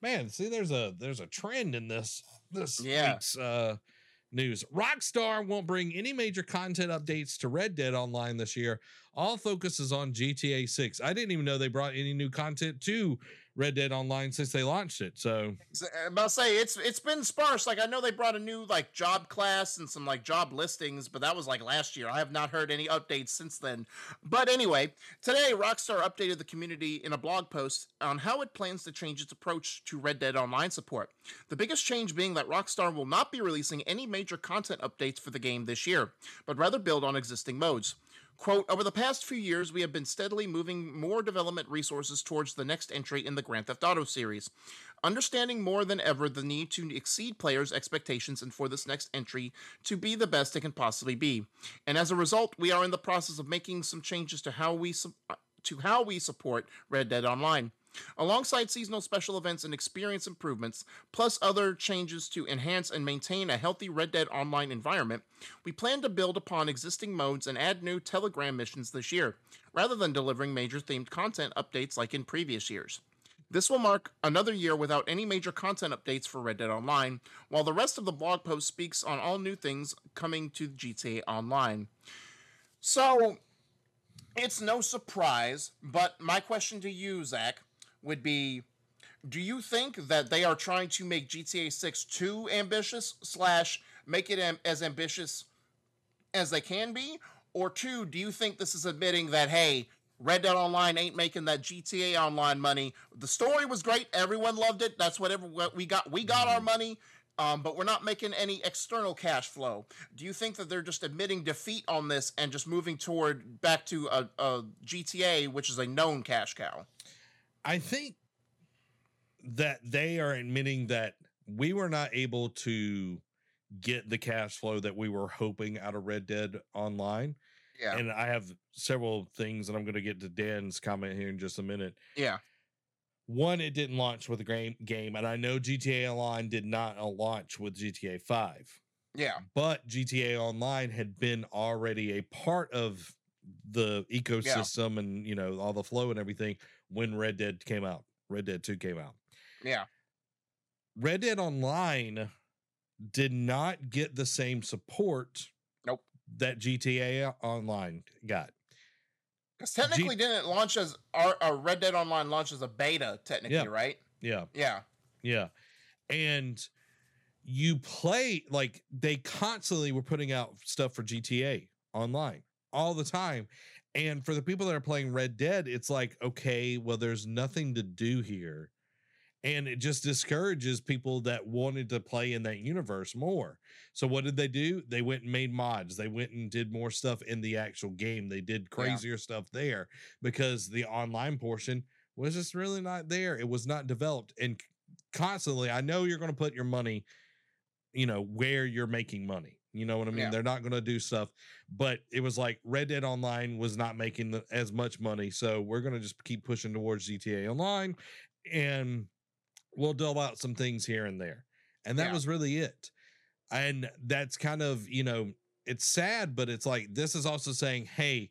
Speaker 1: Man, see, there's a there's a trend in this this
Speaker 2: Yeah.
Speaker 1: week's uh, news. Rockstar won't bring any major content updates to Red Dead Online this year. All focus is on GTA 6. I didn't even know they brought any new content to Red Dead Online since they launched it. So
Speaker 2: I'm about to say it's it's been sparse. Like I know they brought a new like job class and some like job listings, but that was like last year. I have not heard any updates since then. But anyway, today Rockstar updated the community in a blog post on how it plans to change its approach to Red Dead Online support. The biggest change being that Rockstar will not be releasing any major content updates for the game this year, but rather build on existing modes. Quote, over the past few years, we have been steadily moving more development resources towards the next entry in the Grand Theft Auto series. Understanding more than ever the need to exceed players' expectations and for this next entry to be the best it can possibly be. And as a result, we are in the process of making some changes to how we su- to how we support Red Dead Online. Alongside seasonal special events and experience improvements, plus other changes to enhance and maintain a healthy Red Dead Online environment, we plan to build upon existing modes and add new Telegram missions this year, rather than delivering major themed content updates like in previous years. This will mark another year without any major content updates for Red Dead Online, while the rest of the blog post speaks on all new things coming to GTA Online. So, it's no surprise, but my question to you, Zach, would be do you think that they are trying to make GTA 6 too ambitious slash make it am- as ambitious as they can be? Or two do you think this is admitting that hey red dead online ain't making that gta online money? The story was great. Everyone loved it. That's whatever what we got we got our money um, but we're not making any external cash flow. Do you think that they're just admitting defeat on this and just moving toward back to a, a gta which is a known cash cow
Speaker 1: I think that they are admitting that we were not able to get the cash flow that we were hoping out of Red Dead Online.
Speaker 2: yeah.
Speaker 1: And I have several things, and I'm going to get to Dan's comment here in just a minute.
Speaker 2: yeah.
Speaker 1: One, it didn't launch with the game, game and I know GTA Online did not launch with GTA 5,
Speaker 2: yeah.
Speaker 1: But GTA Online had been already a part of the ecosystem and you know all the flow and everything when Red Dead came out. Red Dead 2 came out.
Speaker 2: yeah
Speaker 1: Red Dead Online did not get the same support
Speaker 2: Nope.
Speaker 1: that GTA Online got.
Speaker 2: because technically didn't launch as our, our red dead online launched as a beta technically
Speaker 1: Yeah.
Speaker 2: right
Speaker 1: Yeah.
Speaker 2: yeah
Speaker 1: Yeah. And you play like they constantly were putting out stuff for GTA online all the time. And for the people that are playing Red Dead, it's like, okay, well, there's nothing to do here. And it just discourages people that wanted to play in that universe more. So, what did they do? They went and made mods. They went and did more stuff in the actual game. They did crazier stuff there because the online portion was just really not there. It was not developed. And constantly, I know you're going to put your money, you know, where you're making money. You know what I mean?
Speaker 2: Yeah.
Speaker 1: They're not going to do stuff, but it was like Red Dead Online was not making the, as much money. So we're going to just keep pushing towards GTA Online and we'll delve out some things here and there. And that
Speaker 2: Yeah.
Speaker 1: was really it. And that's kind of, you know, it's sad, but it's like this is also saying, hey,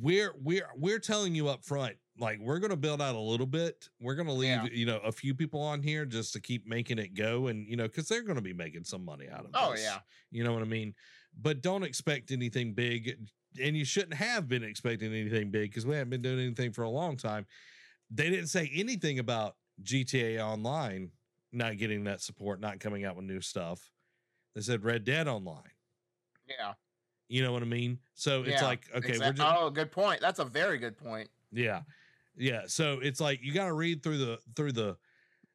Speaker 1: we're we're we're telling you up front like we're going to build out a little bit. We're going to leave
Speaker 2: Yeah.
Speaker 1: you know a few people on here just to keep making it go and you know because they're going to be making some money out of
Speaker 2: oh
Speaker 1: this.
Speaker 2: yeah.
Speaker 1: you know what i mean? But don't expect anything big and you shouldn't have been expecting anything big because we haven't been doing anything for a long time. They didn't say anything about gta online not getting that support not coming out with new stuff. They said red dead online.
Speaker 2: Yeah.
Speaker 1: You know what i mean? So it's
Speaker 2: Yeah,
Speaker 1: like okay we're just
Speaker 2: oh good point. That's a very good point.
Speaker 1: Yeah yeah so it's like you got to read through the through the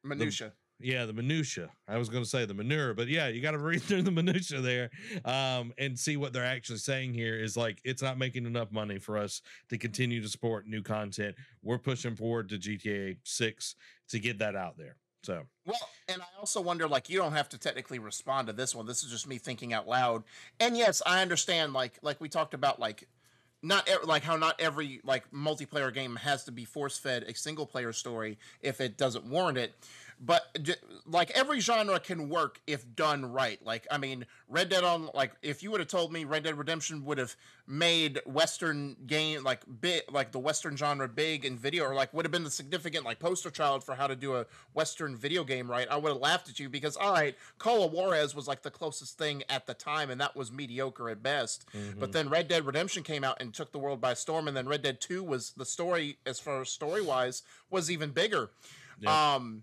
Speaker 2: minutia
Speaker 1: yeah the minutia i was going to say the manure but yeah you got to <laughs> read through the minutia there um and see what they're actually saying here is like it's not making enough money for us to continue to support new content we're pushing forward to gta 6 to get that out there so
Speaker 2: Well, and I also wonder, like, you don't have to technically respond to this one. This is just me thinking out loud. And yes, I understand, like, like we talked about, like, not like how not every like multiplayer game has to be force fed a single player story if it doesn't warrant it. But like every genre can work if done right. Like I mean, Red Dead on like if you would have told me Red Dead Redemption would have made Western game like big like the Western genre big in video or like would have been the significant like poster child for how to do a Western video game right, I would have laughed at you because all right, Call of Juarez was like the closest thing at the time and that was mediocre at best. But then Red Dead Redemption came out and took the world by storm, and then Red Dead Two was the story as far as story wise was even bigger.
Speaker 1: Yeah.
Speaker 2: Um,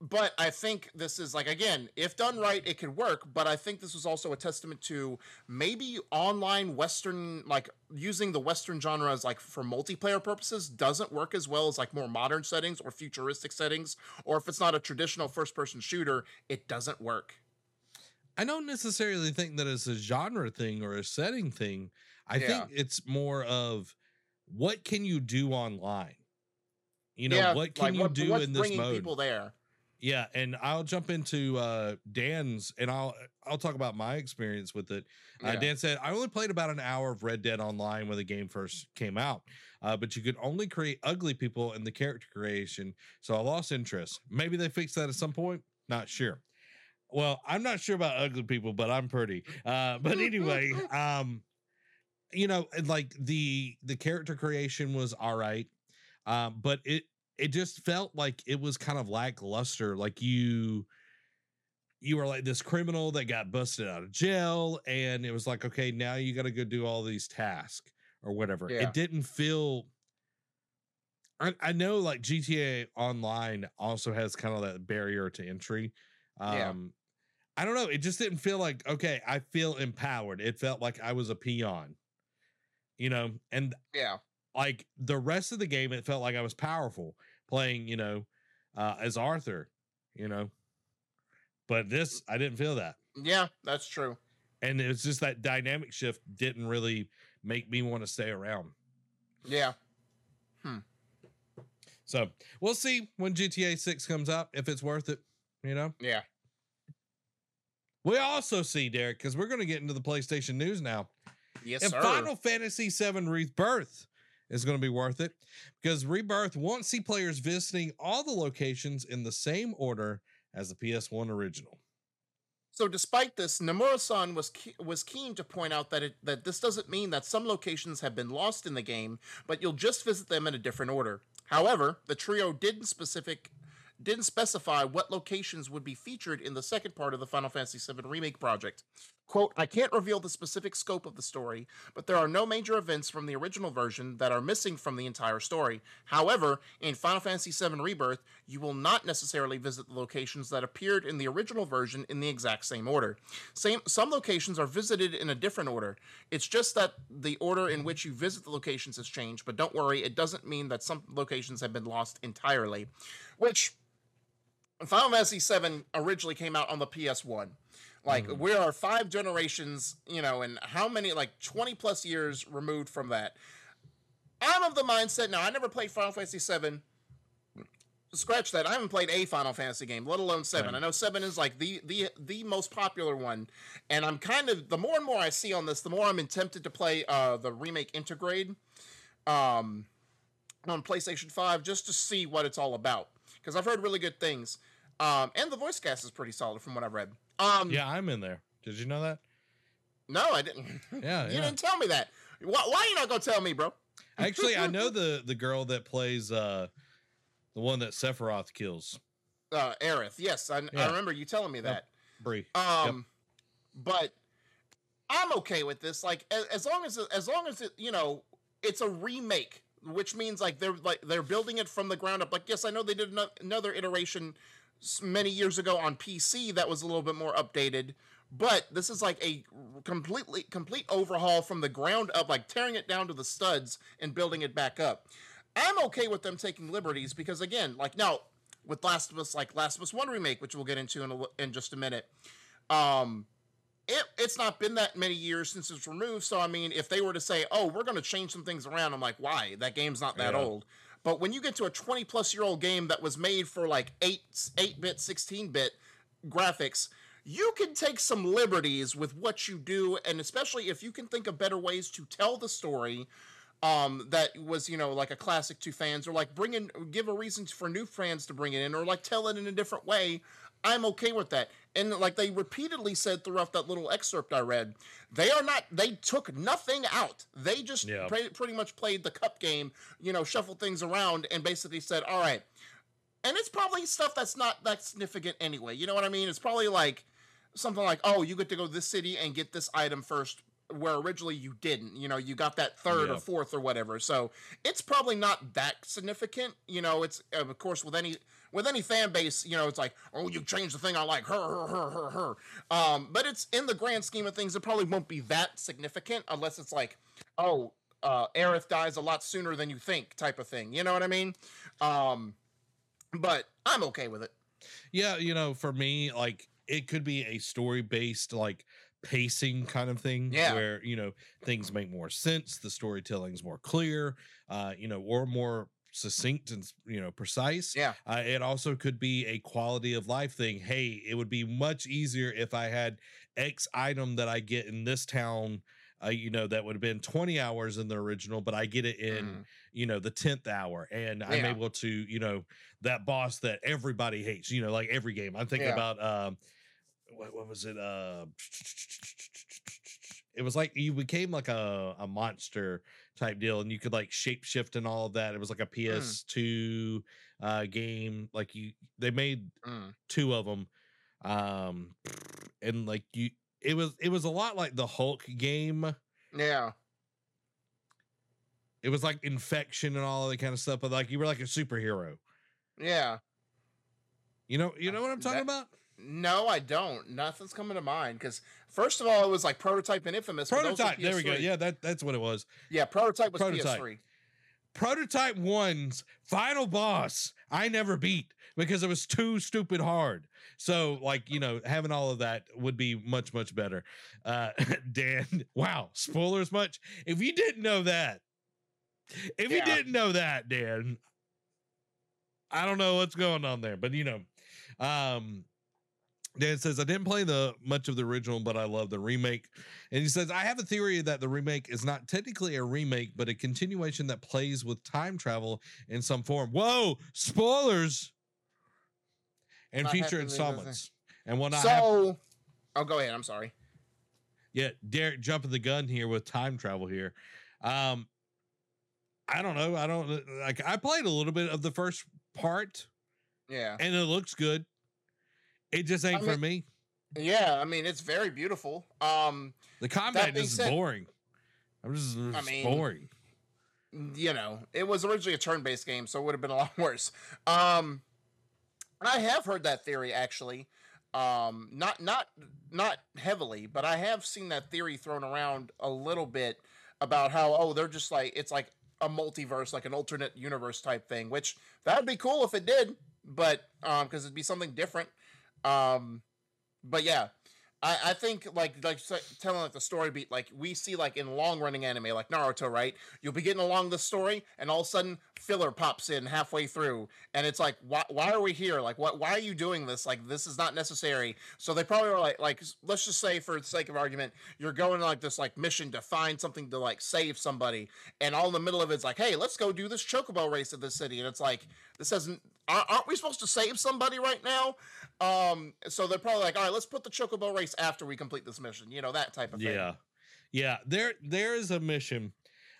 Speaker 2: but I think this is like again, if done right, it could work. But I think this was also a testament to maybe online Western, like using the Western genre as like for multiplayer purposes, doesn't work as well as like more modern settings or futuristic settings, or if it's not a traditional first-person shooter, it doesn't work.
Speaker 1: I don't necessarily think that it's a genre thing or a setting thing. I
Speaker 2: Yeah.
Speaker 1: think it's more of what can you do online? You know,
Speaker 2: yeah,
Speaker 1: what can
Speaker 2: like,
Speaker 1: you
Speaker 2: what-
Speaker 1: do in this
Speaker 2: bringing
Speaker 1: mode?
Speaker 2: people there?
Speaker 1: Yeah, and I'll jump into uh Dan's and I'll I'll talk about my experience with it. Uh,
Speaker 2: Yeah.
Speaker 1: Dan said I only played about an hour of Red Dead Online when the game first came out, uh, but you could only create ugly people in the character creation, so I lost interest. Maybe they fixed that at some point. Not sure. Well, I'm not sure about ugly people, but I'm pretty. Uh, but anyway, <laughs> um, you know, like the the character creation was all right, um, but it it just felt like it was kind of lackluster. Like you you were like this criminal that got busted out of jail, and it was like, okay, now you got to go do all these tasks or whatever.
Speaker 2: Yeah.
Speaker 1: It didn't feel. I, I know like GTA Online also has kind of that barrier to entry. Um,
Speaker 2: Yeah.
Speaker 1: I don't know. It just didn't feel like okay. I feel empowered. It felt like I was a peon, you know. And
Speaker 2: Yeah.
Speaker 1: Like the rest of the game, it felt like I was powerful playing, you know, uh, as Arthur, you know. But this, I didn't feel that,
Speaker 2: Yeah, that's true.
Speaker 1: and it was just that dynamic shift didn't really make me want to stay around.
Speaker 2: Yeah. Hmm.
Speaker 1: So we'll see when GTA Six comes out if it's worth it. You know.
Speaker 2: Yeah.
Speaker 1: We also see Derek because we're going to get into the PlayStation news now.
Speaker 2: Yes,
Speaker 1: if
Speaker 2: sir.
Speaker 1: Final Fantasy VII Rebirth is going to be worth it because Rebirth won't see players visiting all the locations in the same order as the PS1 original.
Speaker 2: So, despite this, Nomura-san was ke- was keen to point out that it that this doesn't mean that some locations have been lost in the game, but you'll just visit them in a different order. However, the trio didn't specific didn't specify what locations would be featured in the second part of the Final Fantasy VII remake project. Quote, I can't reveal the specific scope of the story, but there are no major events from the original version that are missing from the entire story. However, in Final Fantasy VII Rebirth, you will not necessarily visit the locations that appeared in the original version in the exact same order. Same, some locations are visited in a different order. It's just that the order in which you visit the locations has changed, but don't worry, it doesn't mean that some locations have been lost entirely. Which Final Fantasy VII originally came out on the PS1. Like
Speaker 1: Mhm.
Speaker 2: we are five generations, you know, and how many like 20 plus years removed from that. I'm of the mindset now, I never played Final Fantasy VII. Scratch that. I haven't played a Final Fantasy game, let alone seven.
Speaker 1: Same.
Speaker 2: I know seven is like the the the most popular one, and I'm kind of the more and more I see on this, the more I'm tempted to play uh the remake Intergrade, um, on PlayStation Five just to see what it's all about because I've heard really good things, um, and the voice cast is pretty solid from what I've read. Um,
Speaker 1: Yeah, I'm in there. Did you know that?
Speaker 2: no, I didn't. <laughs>
Speaker 1: Yeah,
Speaker 2: you
Speaker 1: yeah.
Speaker 2: didn't tell me that. Why, why you not gonna tell me, bro?
Speaker 1: Actually, I know <laughs> the the girl that plays uh the one that Sephiroth kills.
Speaker 2: Uh, Aerith. Yes, I, I remember you telling me that.
Speaker 1: Brie.
Speaker 2: Um, but I'm okay with this. Like as, as long as as long as it, you know it's a remake, which means like they're like they're building it from the ground up. Like yes, I know they did another iteration many years ago on PC that was a little bit more updated. But this is like a completely complete overhaul from the ground up, like tearing it down to the studs and building it back up. I'm okay with them taking liberties because again, like now with Last of Us, like Last of Us One remake, which we'll get into in, a, in just a minute. Um, it, it's not been that many years since it's removed. So I mean, if they were to say, "Oh, we're going to change some things around," I'm like, "Why? That game's not that
Speaker 1: Yeah.
Speaker 2: old." But when you get to a 20 plus year old game that was made for like eight eight bit, 16 bit graphics, you can take some liberties with what you do, and especially if you can think of better ways to tell the story um that was you know like a classic to fans or like bring in give a reason for new fans to bring it in or like tell it in a different way i'm okay with that. And like they repeatedly said throughout that little excerpt i read they are not they took nothing out. They just
Speaker 1: Yeah.
Speaker 2: pre- pretty much played the cup game you know shuffled things around and basically said all right. And it's probably stuff that's not that significant anyway you know what i mean? It's probably like something like oh you get to go to this city and get this item first where originally you didn't you know you got that third
Speaker 1: Yeah.
Speaker 2: or fourth or whatever. So it's probably not that significant you know? It's of course with any with any fan base you know it's like oh you changed the thing i like. Her her her her her. Um but it's in the grand scheme of things it probably won't be that significant unless it's like oh uh Aerith dies a lot sooner than you think type of thing. You know what i mean? Um but i'm okay with it.
Speaker 1: Yeah, you know, for me, like it could be a story based, like pacing kind of thing
Speaker 2: Yeah.
Speaker 1: where, you know, things make more sense, the storytelling's more clear, uh, you know, or more succinct and, you know, precise.
Speaker 2: yeah
Speaker 1: Uh, it also could be a quality of life thing. Hey, it would be much easier if I had X item that I get in this town. Uh, you know, that would have been 20 hours in the original, but I get it in,
Speaker 2: Mhm.
Speaker 1: you know, the 10th hour. And I'm able to, you know, that boss that everybody hates, you know, like every game. I'm thinking
Speaker 2: Yeah.
Speaker 1: about, um, what, what was it? Uh, <sniffs> it was like you became like a, a monster type deal and you could like shapeshift and all of that. It was like a PS2 uh, game. Like you, they made
Speaker 2: Mm.
Speaker 1: two of them um and like you it was it was a lot like the hulk game
Speaker 2: yeah
Speaker 1: it was like infection and all of that kind of stuff but like you were like a superhero
Speaker 2: yeah
Speaker 1: you know you know what i'm talking
Speaker 2: That-
Speaker 1: about
Speaker 2: No, I don't. Nothing's coming to mind because first of all, it was like prototype and infamous. but those were
Speaker 1: prototype there we go yeah that that's what it was
Speaker 2: yeah. Prototype was
Speaker 1: Prototype.
Speaker 2: PS3.
Speaker 1: prototype one's final boss i never beat because it was too stupid hard so like you know having all of that would be much much better uh <laughs> dan wow spoilers much if you didn't know that if you didn't know that dan i don't know what's going on there but you know um Dan says, I didn't play the much of the original, but I love the remake. And he says, I have a theory that the remake is not technically a remake, but a continuation that plays with time travel in some form. Whoa, spoilers! And
Speaker 2: Not
Speaker 1: future
Speaker 2: happening, does it?
Speaker 1: installments. And will not happen.
Speaker 2: So, oh, go ahead. I'm sorry.
Speaker 1: Yeah, Derek jumping the gun here with time travel here. Um, I don't know. I don't like. I played a little bit of the first part,
Speaker 2: Yeah.
Speaker 1: and it looks good. It just ain't for me.
Speaker 2: Yeah. I mean, it's very beautiful. Um,
Speaker 1: The combat is
Speaker 2: said-
Speaker 1: boring. I'm just
Speaker 2: I mean,
Speaker 1: boring.
Speaker 2: you know, it was originally a turn-based game, so it would have been a <laughs> lot worse. Um, I have heard that theory actually. Um, not not not heavily, but I have seen that theory thrown around a little bit about how oh they're just like it's like a multiverse, like an alternate universe type thing. Which that would be cool if it did, but um, because it'd be something different. Um, but yeah, I, I think like like telling like the story beat like we see like in long running anime like Naruto, right? You'll be getting along the story, and all of a sudden filler pops in halfway through, and it's like why why are we here? Like what why are you doing this? Like this is not necessary. So they probably were like like let's just say for the sake of argument, you're going on like this like mission to find something to like save somebody, and all in the middle of it's like hey let's go do this chocobo race at this city, and it's like this hasn't aren't we supposed to save somebody right now? Um, so they're probably like, all right, let's put the chocobo race after we complete this mission. You know that type of thing.
Speaker 1: Yeah, yeah. There, there is a mission.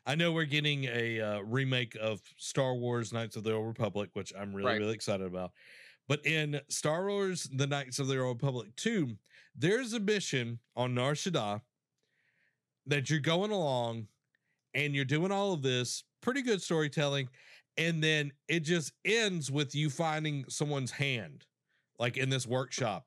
Speaker 1: I know we're getting a uh, remake of Star Wars: Knights of the Old Republic, which I'm really,
Speaker 2: Right.
Speaker 1: really excited about. But in Star Wars: The Knights of the Old Republic 2, there's a mission on Nar Shaddaa that you're going along, and you're doing all of this pretty good storytelling, and then it just ends with you finding someone's hand, like in this workshop.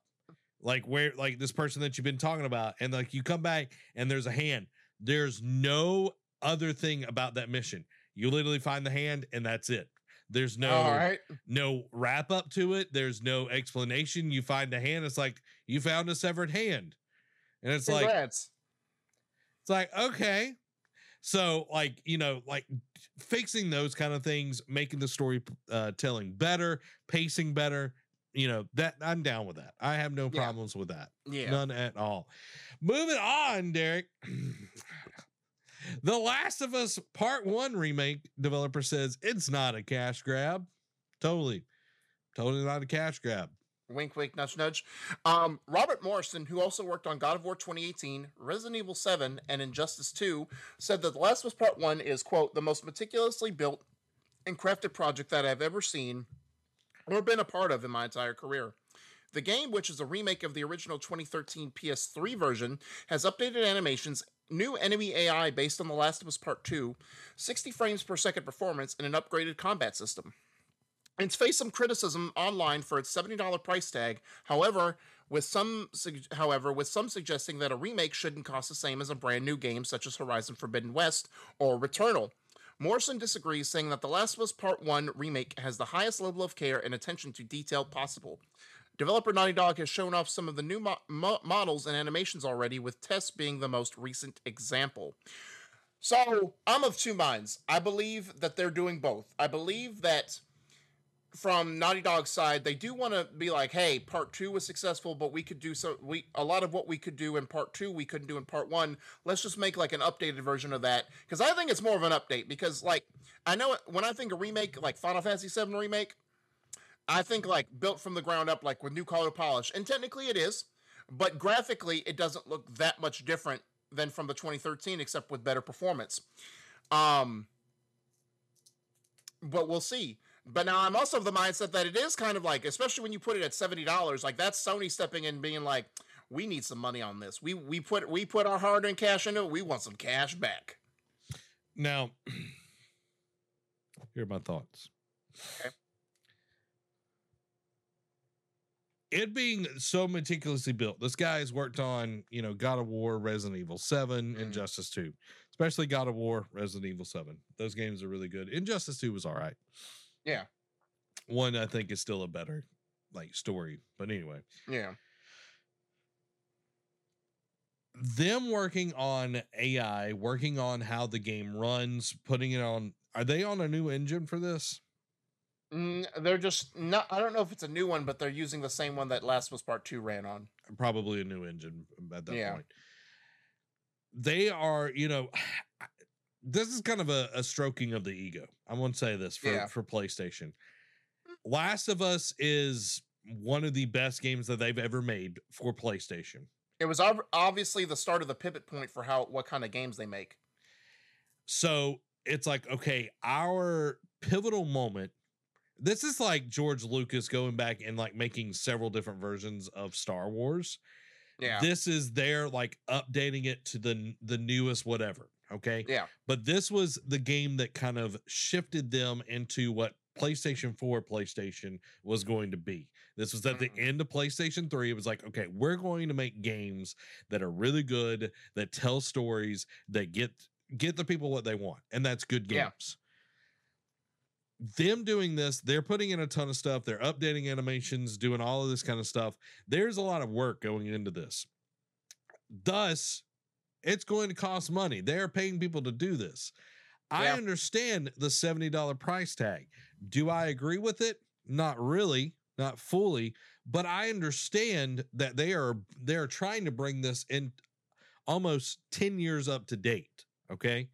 Speaker 1: Like where like this person that you've been talking about and like you come back and there's a hand. There's no other thing about that mission. You literally find the hand and that's it. There's no
Speaker 2: right.
Speaker 1: no wrap up to it. There's no explanation. You find the hand. It's like you found a severed hand. And it's like it's like, okay. So, like, you know, like fixing those kind of things, making the story uh, telling better, pacing better, you know, that I'm down with that. I have no
Speaker 2: Yeah.
Speaker 1: problems with that.
Speaker 2: yeah.
Speaker 1: None at all. Moving on, Derek. The Last of Us Part 1 remake developer says it's not a cash grab. Totally. Totally not a cash grab.
Speaker 2: Wink, wink, nudge, nudge. Um, Robert Morrison, who also worked on God of War 2018, Resident Evil 7, and Injustice 2, said that The Last of Us Part 1 is, quote, the most meticulously built and crafted project that I've ever seen or been a part of in my entire career. The game, which is a remake of the original 2013 PS3 version, has updated animations, new enemy AI based on The Last of Us Part 2, 60 frames per second performance, and an upgraded combat system. It's faced some criticism online for its $70 price tag. However, with some however, with some suggesting that a remake shouldn't cost the same as a brand new game such as Horizon Forbidden West or Returnal. Morrison disagrees, saying that The Last of Us Part 1 remake has the highest level of care and attention to detail possible. Developer Naughty Dog has shown off some of the new mo- mo- models and animations already, with Tess being the most recent example. So, I'm of two minds. I believe that they're doing both. I believe that from Naughty Dog's side, they do want to be like, "Hey, part two was successful, but we could do so. We a lot of what we could do in part two, we couldn't do in part one. Let's just make like an updated version of that." Because I think it's more of an update. Because like I know when I think a remake, like Final Fantasy VII remake, I think like built from the ground up, like with new color polish, and technically it is, but graphically it doesn't look that much different than from the 2013, except with better performance. Um, but we'll see. But now I'm also of the mindset that it is kind of like, especially when you put it at seventy dollars, like that's Sony stepping in, being like, "We need some money on this. We we put we put our hard earned cash into it. We want some cash back."
Speaker 1: Now, <clears throat> here are my thoughts.
Speaker 2: Okay.
Speaker 1: It being so meticulously built, this guy has worked on, you know, God of War, Resident Evil 7,
Speaker 2: Mhm.
Speaker 1: Injustice 2, especially God of War, Resident Evil 7. Those games are really good. Injustice 2 was all right.
Speaker 2: Yeah.
Speaker 1: One I think is still a better like story. But anyway,
Speaker 2: Yeah.
Speaker 1: them working on AI, working on how the game runs, putting it on are they on a new engine for this?
Speaker 2: Mm, they're just not. I don't know if it's a new one, but they're using the same one that Last of Us Part Two ran on.
Speaker 1: Probably a new engine at that
Speaker 2: Yeah.
Speaker 1: point. They are, you know, this is kind of a, a stroking of the ego. I want to say this for,
Speaker 2: Yeah.
Speaker 1: for PlayStation. Last of Us is one of the best games that they've ever made for PlayStation.
Speaker 2: It was ob- obviously the start of the pivot point for how what kind of games they make.
Speaker 1: So it's like, okay, our pivotal moment. This is like George Lucas going back and like making several different versions of Star Wars.
Speaker 2: Yeah.
Speaker 1: This is their like updating it to the the newest whatever. Okay.
Speaker 2: yeah.
Speaker 1: But this was the game that kind of shifted them into what PlayStation 4 PlayStation was going to be. This was at the
Speaker 2: Mhm.
Speaker 1: end of PlayStation 3. It was like, okay, we're going to make games that are really good, that tell stories, that get get the people what they want. And that's good
Speaker 2: Yeah.
Speaker 1: games. Them doing this, they're putting in a ton of stuff, they're updating animations, doing all of this kind of stuff. There's a lot of work going into this. Thus, it's going to cost money. They're paying people to do this. I understand the $70 price tag. Do I agree with it? Not really, not fully, but I understand that they are they're trying to bring this in almost 10 years up to date, okay?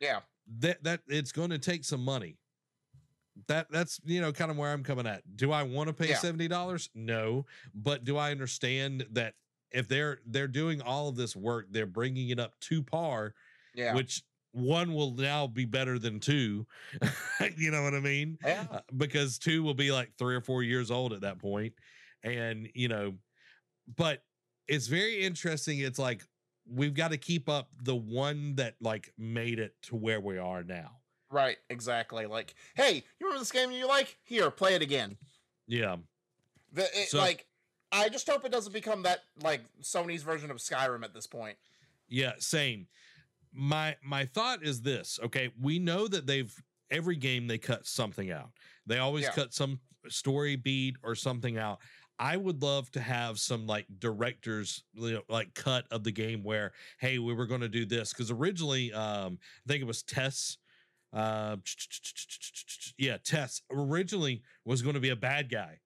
Speaker 2: Yeah.
Speaker 1: That that it's going to take some money. That that's you know kind of where I'm coming at. Do I want to pay
Speaker 2: Yeah.
Speaker 1: $70? No, but do I understand that if they're they're doing all of this work, they're bringing it up to par,
Speaker 2: Yeah.
Speaker 1: which one will now be better than two. <laughs> you know what I mean?
Speaker 2: yeah.
Speaker 1: Uh, because two will be like three or four years old at that point, and you know, but it's very interesting. It's like we've got to keep up the one that like made it to where we are now.
Speaker 2: Right. Exactly. Like, hey, you remember this game you like? Here, play it again.
Speaker 1: Yeah,
Speaker 2: The it,
Speaker 1: So-
Speaker 2: like, I just hope it doesn't become that like Sony's version of Skyrim at this point.
Speaker 1: yeah, same. My my thought is this. Okay, we know that they've every game they cut something out. They always
Speaker 2: Yeah.
Speaker 1: cut some story beat or something out. I would love to have some like directors you know, like cut of the game where hey we were going to do this because originally um I think it was Tess uh <tsk> yeah Tess originally was going to be a bad guy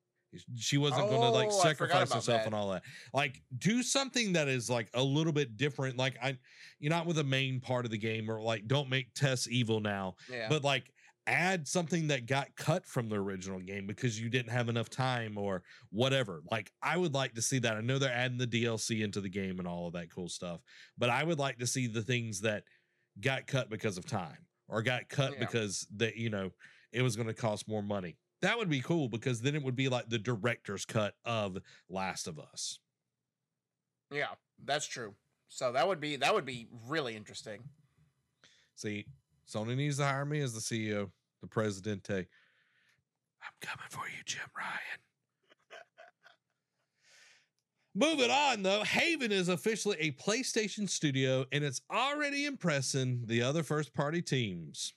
Speaker 1: She wasn't going to like
Speaker 2: Oh,
Speaker 1: sacrifice herself
Speaker 2: that.
Speaker 1: and all that. Like do something that is like a little bit different. Like I, you're not with the main part of the game, or like don't make Tess evil now,
Speaker 2: Yeah.
Speaker 1: but like add something that got cut from the original game because you didn't have enough time or whatever. Like I would like to see that. I know they're adding the DLC into the game and all of that cool stuff, but I would like to see the things that got cut because of time or got cut
Speaker 2: Yeah.
Speaker 1: because that you know it was going to cost more money. That would be cool because then it would be like the director's cut of Last of Us.
Speaker 2: yeah, that's true. So that would be that would be really interesting.
Speaker 1: See, Sony needs to hire me as the CEO, the Presidente. I'm coming for you, Jim Ryan. <laughs> Moving on, though, Haven is officially a PlayStation studio and it's already impressing the other first party teams.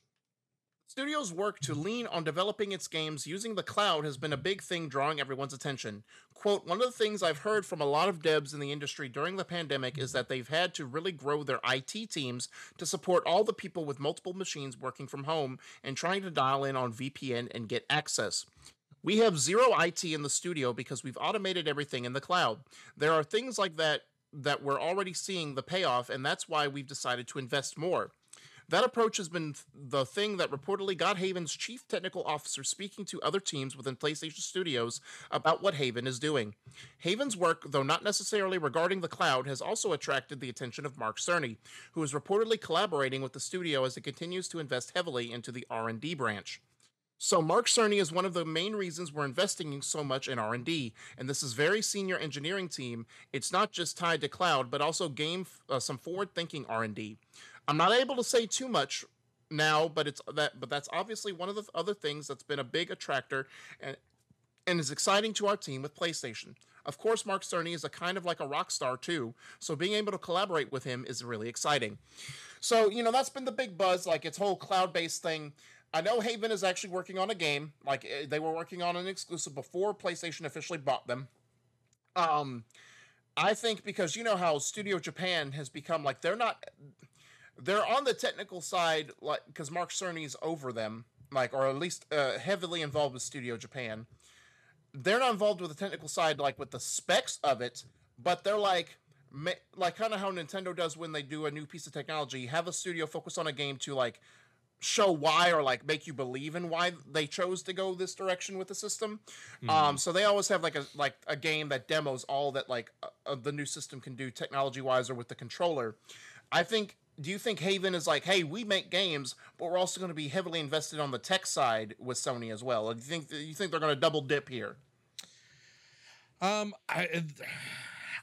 Speaker 2: Studio's work to lean on developing its games using the cloud has been a big thing drawing everyone's attention. Quote, one of the things I've heard from a lot of devs in the industry during the pandemic is that they've had to really grow their IT teams to support all the people with multiple machines working from home and trying to dial in on VPN and get access. We have zero IT in the studio because we've automated everything in the cloud. There are things like that that we're already seeing the payoff, and that's why we've decided to invest more. That approach has been th- the thing that reportedly got Haven's chief technical officer speaking to other teams within PlayStation Studios about what Haven is doing. Haven's work, though not necessarily regarding the cloud, has also attracted the attention of Mark Cerny, who is reportedly collaborating with the studio as it continues to invest heavily into the R&D branch. So Mark Cerny is one of the main reasons we're investing so much in R&D, and this is very senior engineering team. It's not just tied to cloud, but also game uh, some forward-thinking R&D. I'm not able to say too much now, but it's that but that's obviously one of the other things that's been a big attractor and and is exciting to our team with PlayStation. Of course, Mark Cerny is a kind of like a rock star too, so being able to collaborate with him is really exciting. So, you know, that's been the big buzz, like its whole cloud-based thing. I know Haven is actually working on a game. Like eh, they were working on an exclusive before PlayStation officially bought them. Um I think because you know how Studio Japan has become like they're not they're on the technical side like because Mark Cerny's over them, like or at least uh, heavily involved with Studio Japan. They're not involved with the technical side like with the specs of it, but they're like like kind of how Nintendo does when they do a new piece of technology, have a studio focus on a game to like show why or like make you believe in why they chose to go this direction with the system. Um, so they always have like a like a game that demos all that like uh, uh, the new system can do technology wise or with the controller. I think. Do you think Haven is like, hey, we make games, but we're also going to be heavily invested on the tech side with Sony as well? Or do you think you think they're going to double dip here?
Speaker 1: Um, I,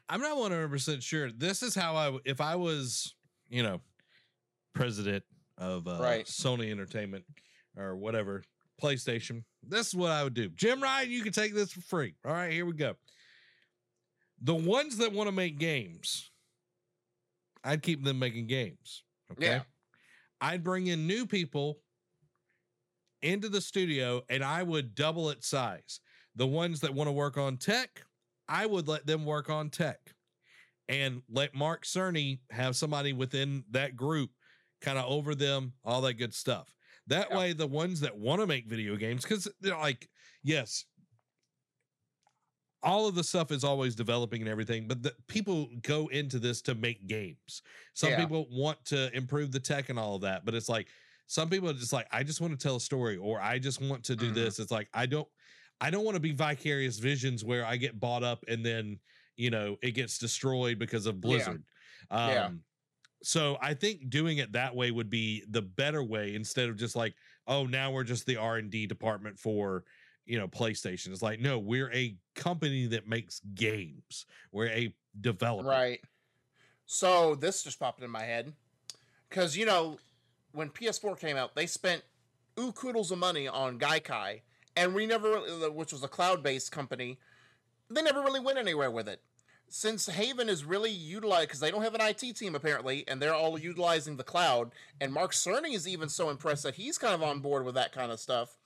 Speaker 1: I'm not 100 percent sure. This is how I, if I was, you know, president of uh,
Speaker 2: Right.
Speaker 1: Sony Entertainment or whatever PlayStation, this is what I would do. Jim Ryan, you can take this for free. All right, here we go. The ones that want to make games, I'd keep them making games. Okay.
Speaker 2: Yeah.
Speaker 1: I'd bring in new people into the studio and I would double its size. The ones that want to work on tech, I would let them work on tech and let Mark Cerny have somebody within that group kind of over them, all that good stuff. That
Speaker 2: Yeah.
Speaker 1: way, the ones that want to make video games, because they're like, yes, all of the stuff is always developing and everything, but the, people go into this to make games. Some
Speaker 2: Yeah.
Speaker 1: people want to improve the tech and all of that, but it's like some people are just like, I just want to tell a story or I just want to do
Speaker 2: Mhm.
Speaker 1: this. It's like I don't I don't want to be vicarious visions where I get bought up and then, you know, it gets destroyed because of Blizzard. Um
Speaker 2: Yeah.
Speaker 1: so I think doing it that way would be the better way instead of just like, oh, now we're just the R&D department for, you know, PlayStation. It's like, no, we're a company that makes games. We're a developer.
Speaker 2: Right. So this just popped in my head because you know when PS4 came out, they spent ooh koodles of money on Gaikai, and we never, really- which was a cloud-based company, they never really went anywhere with it. Since Haven is really utilized because they don't have an IT team apparently, and they're all utilizing the cloud, and Mark Cerny is even so impressed that he's kind of on board with that kind of stuff.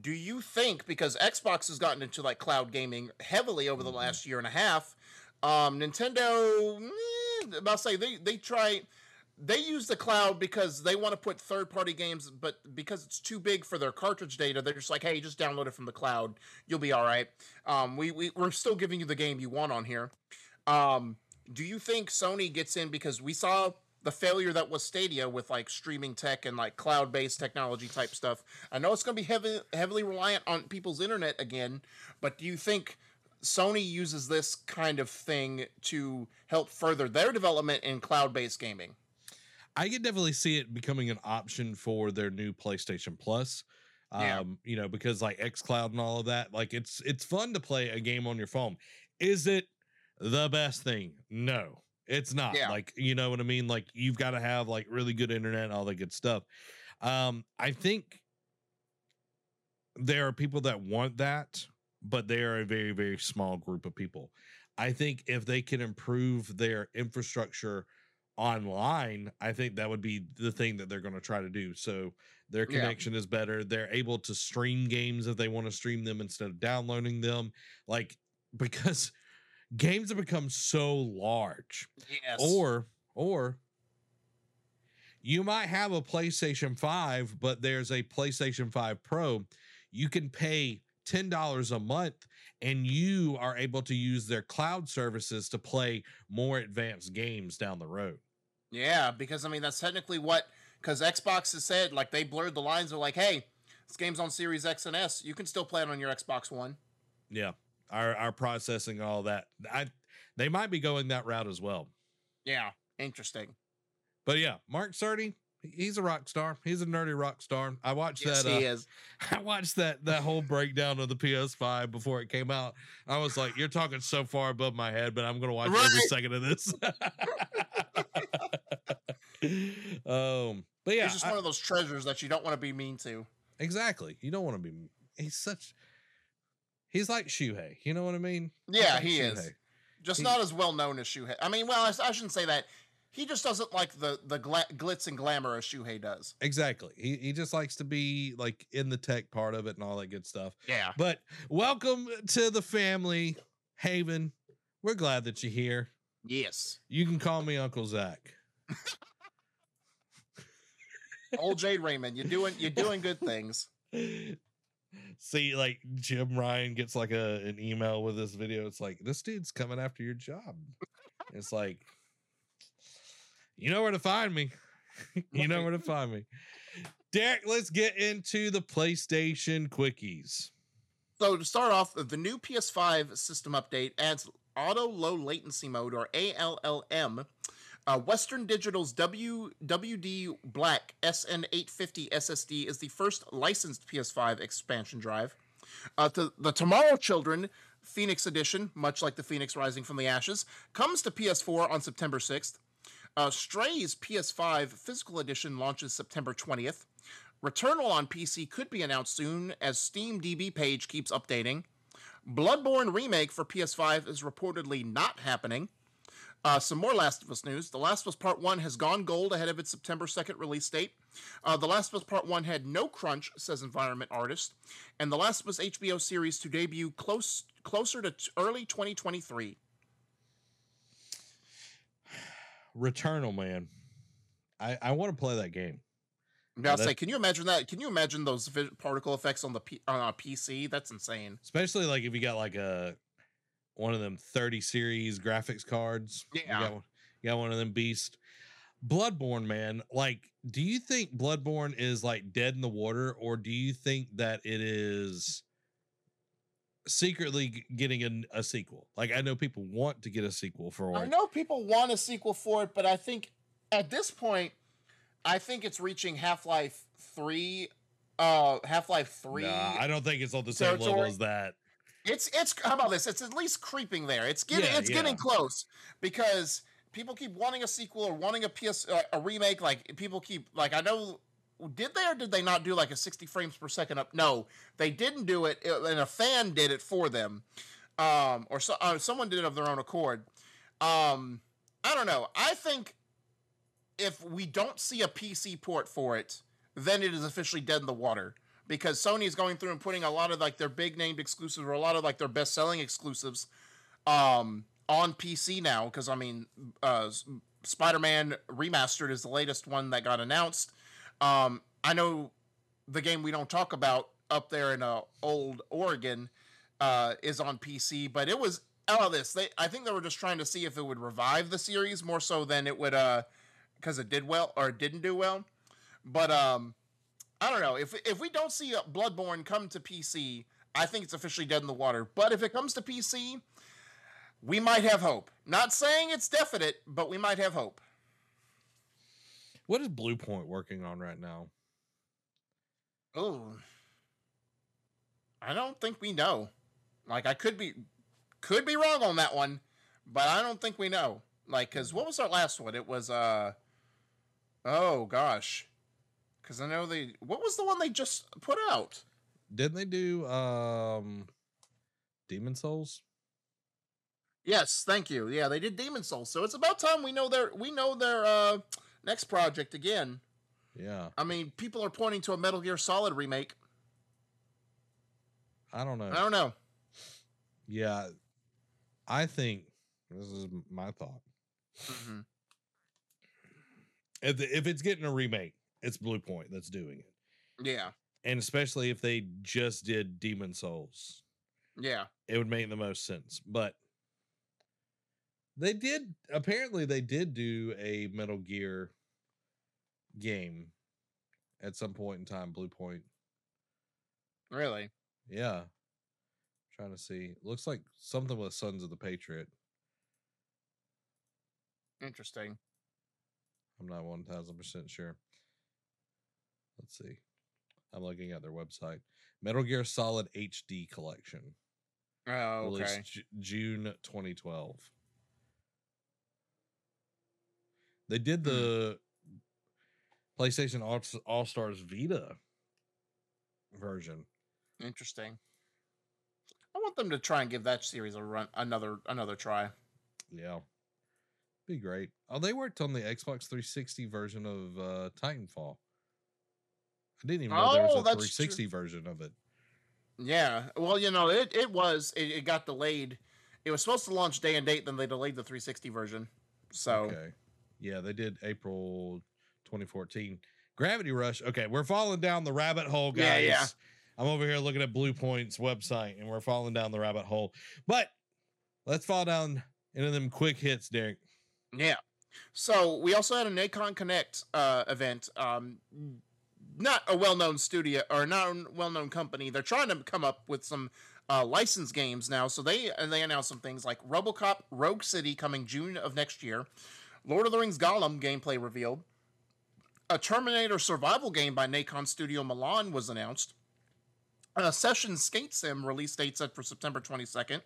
Speaker 2: Do you think because Xbox has gotten into like cloud gaming heavily over the last year and a half, um, Nintendo, eh, I'll say they they try. they use the cloud because they want to put third party games, but because it's too big for their cartridge data, they're just like, hey, just download it from the cloud. You'll be all right. Um, we, we, we're still giving you the game you want on here. Um, do you think Sony gets in because we saw the failure that was Stadia with like streaming tech and like cloud based technology type stuff? I know it's going to be heavy, heavily reliant on people's internet again, but do you think Sony uses this kind of thing to help further their development in cloud based gaming?
Speaker 1: I could definitely see it becoming an option for their new PlayStation Plus. Um,
Speaker 2: Yeah.
Speaker 1: you know, because like xCloud and all of that, like it's it's fun to play a game on your phone. Is it the best thing? No, it's not.
Speaker 2: Yeah.
Speaker 1: Like, you know what I mean? Like you've got to have like really good internet and all that good stuff. Um, I think there are people that want that, but they are a very, very small group of people. I think if they can improve their infrastructure online, I think that would be the thing that they're going to try to do. So their
Speaker 2: Yeah.
Speaker 1: connection is better. They're able to stream games if they want to stream them instead of downloading them. Like, <laughs> because games have become so large
Speaker 2: Yes.
Speaker 1: or or you might have a PlayStation 5 but there's a PlayStation 5 Pro you can pay $10 a month and you are able to use their cloud services to play more advanced games down the road
Speaker 2: Yeah, because I mean that's technically what because Xbox has said like they blurred the lines. They're like, hey, this game's on Series X and S. You can still play it on your Xbox One.
Speaker 1: yeah our our processing all that I they might be going that route as well
Speaker 2: Yeah, interesting.
Speaker 1: but yeah Mark Cerny he's a rock star he's a nerdy rock star I watched
Speaker 2: Yes,
Speaker 1: that uh,
Speaker 2: he is. <laughs>
Speaker 1: I watched that that whole breakdown of the PS5 before it came out. I was like, "You're talking so far above my head," but I'm gonna watch every second of this. <laughs> um, but yeah,
Speaker 2: He's just
Speaker 1: I-
Speaker 2: one of those treasures that you don't want to be mean to.
Speaker 1: exactly. You don't want to be. He's such. He's like Shuhei. You know what I mean?
Speaker 2: Yeah,
Speaker 1: like
Speaker 2: he is. Just
Speaker 1: He-
Speaker 2: not as well known as Shuhei. I mean, well, I, I shouldn't say that. He just doesn't like the the gla- glitz and glamour as Shuhei does.
Speaker 1: Exactly. He he just likes to be like in the tech part of it and all that good stuff.
Speaker 2: Yeah.
Speaker 1: But welcome to the family, Haven. We're glad that you're here.
Speaker 2: Yes.
Speaker 1: You can call me Uncle Zach.
Speaker 2: Old Jade Raymond, you're doing you're doing good things. <laughs>
Speaker 1: See, like Jim Ryan gets like a an email with this video. It's like this dude's coming after your job. It's like you know where to find me. <laughs> you know where to find me. Derek, let's get into the PlayStation quickies.
Speaker 2: So to start off, the new PS5 system update adds auto low latency mode or ALLM. Uh, Western Digital's W WD Black SN850 SSD is the first licensed PS5 expansion drive. Uh, the, the Tomorrow Children Phoenix Edition, much like the Phoenix Rising from the Ashes, comes to PS4 on September 6th. Uh, Stray's PS5 physical edition launches September 20th. Returnal on PC could be announced soon as Steam DB page keeps updating. Bloodborne remake for PS5 is reportedly not happening. Uh, some more Last of Us news. The Last of Us Part 1 has gone gold ahead of its September 2nd release date. Uh, the Last of Us Part 1 had no crunch, says Environment Artist. And The Last of Us HBO series to debut close closer to t- early 2023. <sighs>
Speaker 1: Returnal, man. I, I want to play that game.
Speaker 2: I'm gonna say, can you imagine that? Can you imagine those particle effects on the P- on a PC? That's insane.
Speaker 1: Especially like if you got like a one of them 30 series graphics cards. You
Speaker 2: Yeah.
Speaker 1: got, you got one of them beast. Bloodborne, man. Like, do you think Bloodborne is like dead in the water, or do you think that it is secretly getting a, a sequel? Like, I know people want to get a sequel for it.
Speaker 2: I know people want a sequel for it, but I think at this point, I think it's reaching Half Life Three. Uh, Half Life Three.
Speaker 1: Nah, I don't think it's on the same level as that.
Speaker 2: It's it's how about this? It's at least creeping there. It's getting
Speaker 1: Yeah,
Speaker 2: it's getting close because people keep wanting a sequel or wanting a PS uh, a remake. Like people keep like I know. Did they or did they not do like a 60 frames per second up? No, they didn't do it, uh, and a fan did it for them, um, or so, uh, someone did it of their own accord. Um, I don't know. I think if we don't see a PC port for it, then it is officially dead in the water because Sony is going through and putting a lot of like their big named exclusives or a lot of like their best selling exclusives um on PC now because I mean uh Spider-Man Remastered is the latest one that got announced. Um, I know the game we don't talk about up there in uh, old Oregon uh, is on PC, but it was out of this. They, I think they were just trying to see if it would revive the series more so than it would, uh, because it did well or it didn't do well. But um, I don't know if if we don't see Bloodborne come to PC, I think it's officially dead in the water. But if it comes to PC, we might have hope. Not saying it's definite, but we might have hope.
Speaker 1: What is Bluepoint working on right now?
Speaker 2: Oh, I don't think we know. Like I could be, could be wrong on that one, but I don't think we know. Like, cause what was our last one? It was uh, oh gosh, cause I know they. What was the one they just put out?
Speaker 1: Didn't they do um, Demon's Souls?
Speaker 2: Yes, thank you. Yeah, they did Demon's Souls, so it's about time we know their we know their uh next project again.
Speaker 1: Yeah.
Speaker 2: I mean, people are pointing to a Metal Gear Solid remake.
Speaker 1: I don't know.
Speaker 2: I don't know.
Speaker 1: Yeah. I think this is my thought.
Speaker 2: Mm-hmm.
Speaker 1: If, the, if it's getting a remake, it's Bluepoint that's doing it.
Speaker 2: Yeah.
Speaker 1: And especially if they just did Demon's Souls,
Speaker 2: Yeah.
Speaker 1: it would make the most sense. But they did apparently they did do a Metal Gear game at some point in time, Bluepoint.
Speaker 2: Really.
Speaker 1: Yeah. Trying to see. Looks like something with Sons of the Patriot.
Speaker 2: Interesting.
Speaker 1: I'm not 1000% sure. Let's see. I'm looking at their website. Metal Gear Solid HD Collection.
Speaker 2: Oh, okay.
Speaker 1: Released Ju- June 2012. They did
Speaker 2: Hmm.
Speaker 1: the PlayStation All- All Stars Vita version.
Speaker 2: Interesting. I want them to try and give that series a run another another try.
Speaker 1: Yeah. Be great. Oh, they worked on the Xbox 360 version of uh Titanfall. I didn't even know there was
Speaker 2: Oh,
Speaker 1: a
Speaker 2: that's true.
Speaker 1: 360 version of it.
Speaker 2: Yeah. Well, you know, it, it was it, it got delayed. It was supposed to launch day and date, then they delayed the 360 version. So
Speaker 1: Okay. Yeah, they did April 2014. Gravity Rush. Okay, we're falling down the rabbit hole, guys.
Speaker 2: Yeah, yeah.
Speaker 1: I'm over here looking at Bluepoint's website and we're falling down the rabbit hole. But let's fall down into them quick hits, Derek.
Speaker 2: Yeah. So we also had a Nacon Connect uh, event. Um, not a well-known studio or not a well-known company. They're trying to come up with some uh, licensed games now. So they they announced some things like RoboCop Rogue City coming June of next year. Lord of the Rings Gollum gameplay revealed. A Terminator survival game by Nacon Studio Milan was announced. A Session Skate Sim release date set for September 22nd.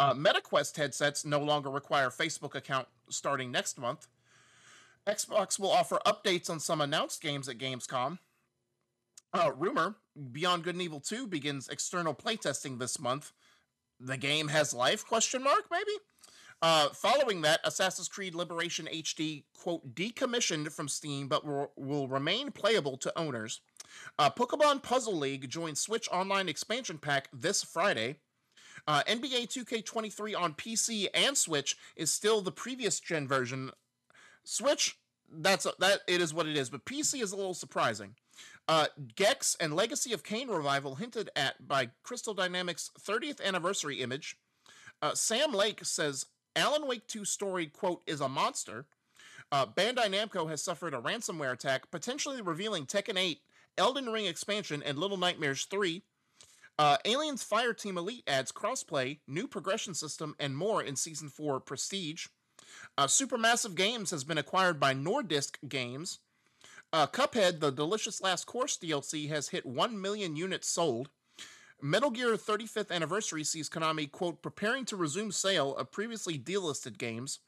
Speaker 2: Uh, MetaQuest headsets no longer require Facebook account starting next month. Xbox will offer updates on some announced games at Gamescom. Uh, rumor: Beyond Good and Evil 2 begins external playtesting this month. The game has life? Question mark maybe. Uh, following that, Assassin's Creed Liberation HD quote decommissioned from Steam, but will, will remain playable to owners. Uh, Pokemon Puzzle League joins Switch Online expansion pack this Friday. Uh, NBA 2K23 on PC and Switch is still the previous gen version. Switch, that's that it is what it is, but PC is a little surprising. Uh, Gex and Legacy of Kain revival hinted at by Crystal Dynamics' 30th anniversary image. Uh, Sam Lake says Alan Wake 2 story quote is a monster. Uh, Bandai Namco has suffered a ransomware attack, potentially revealing Tekken 8, Elden Ring expansion, and Little Nightmares 3. Uh, Aliens Fireteam Elite adds crossplay, new progression system, and more in Season 4 Prestige. Uh, Supermassive Games has been acquired by Nordisk Games. Uh, Cuphead, the Delicious Last Course DLC, has hit 1 million units sold. Metal Gear 35th Anniversary sees Konami, quote, preparing to resume sale of previously delisted games.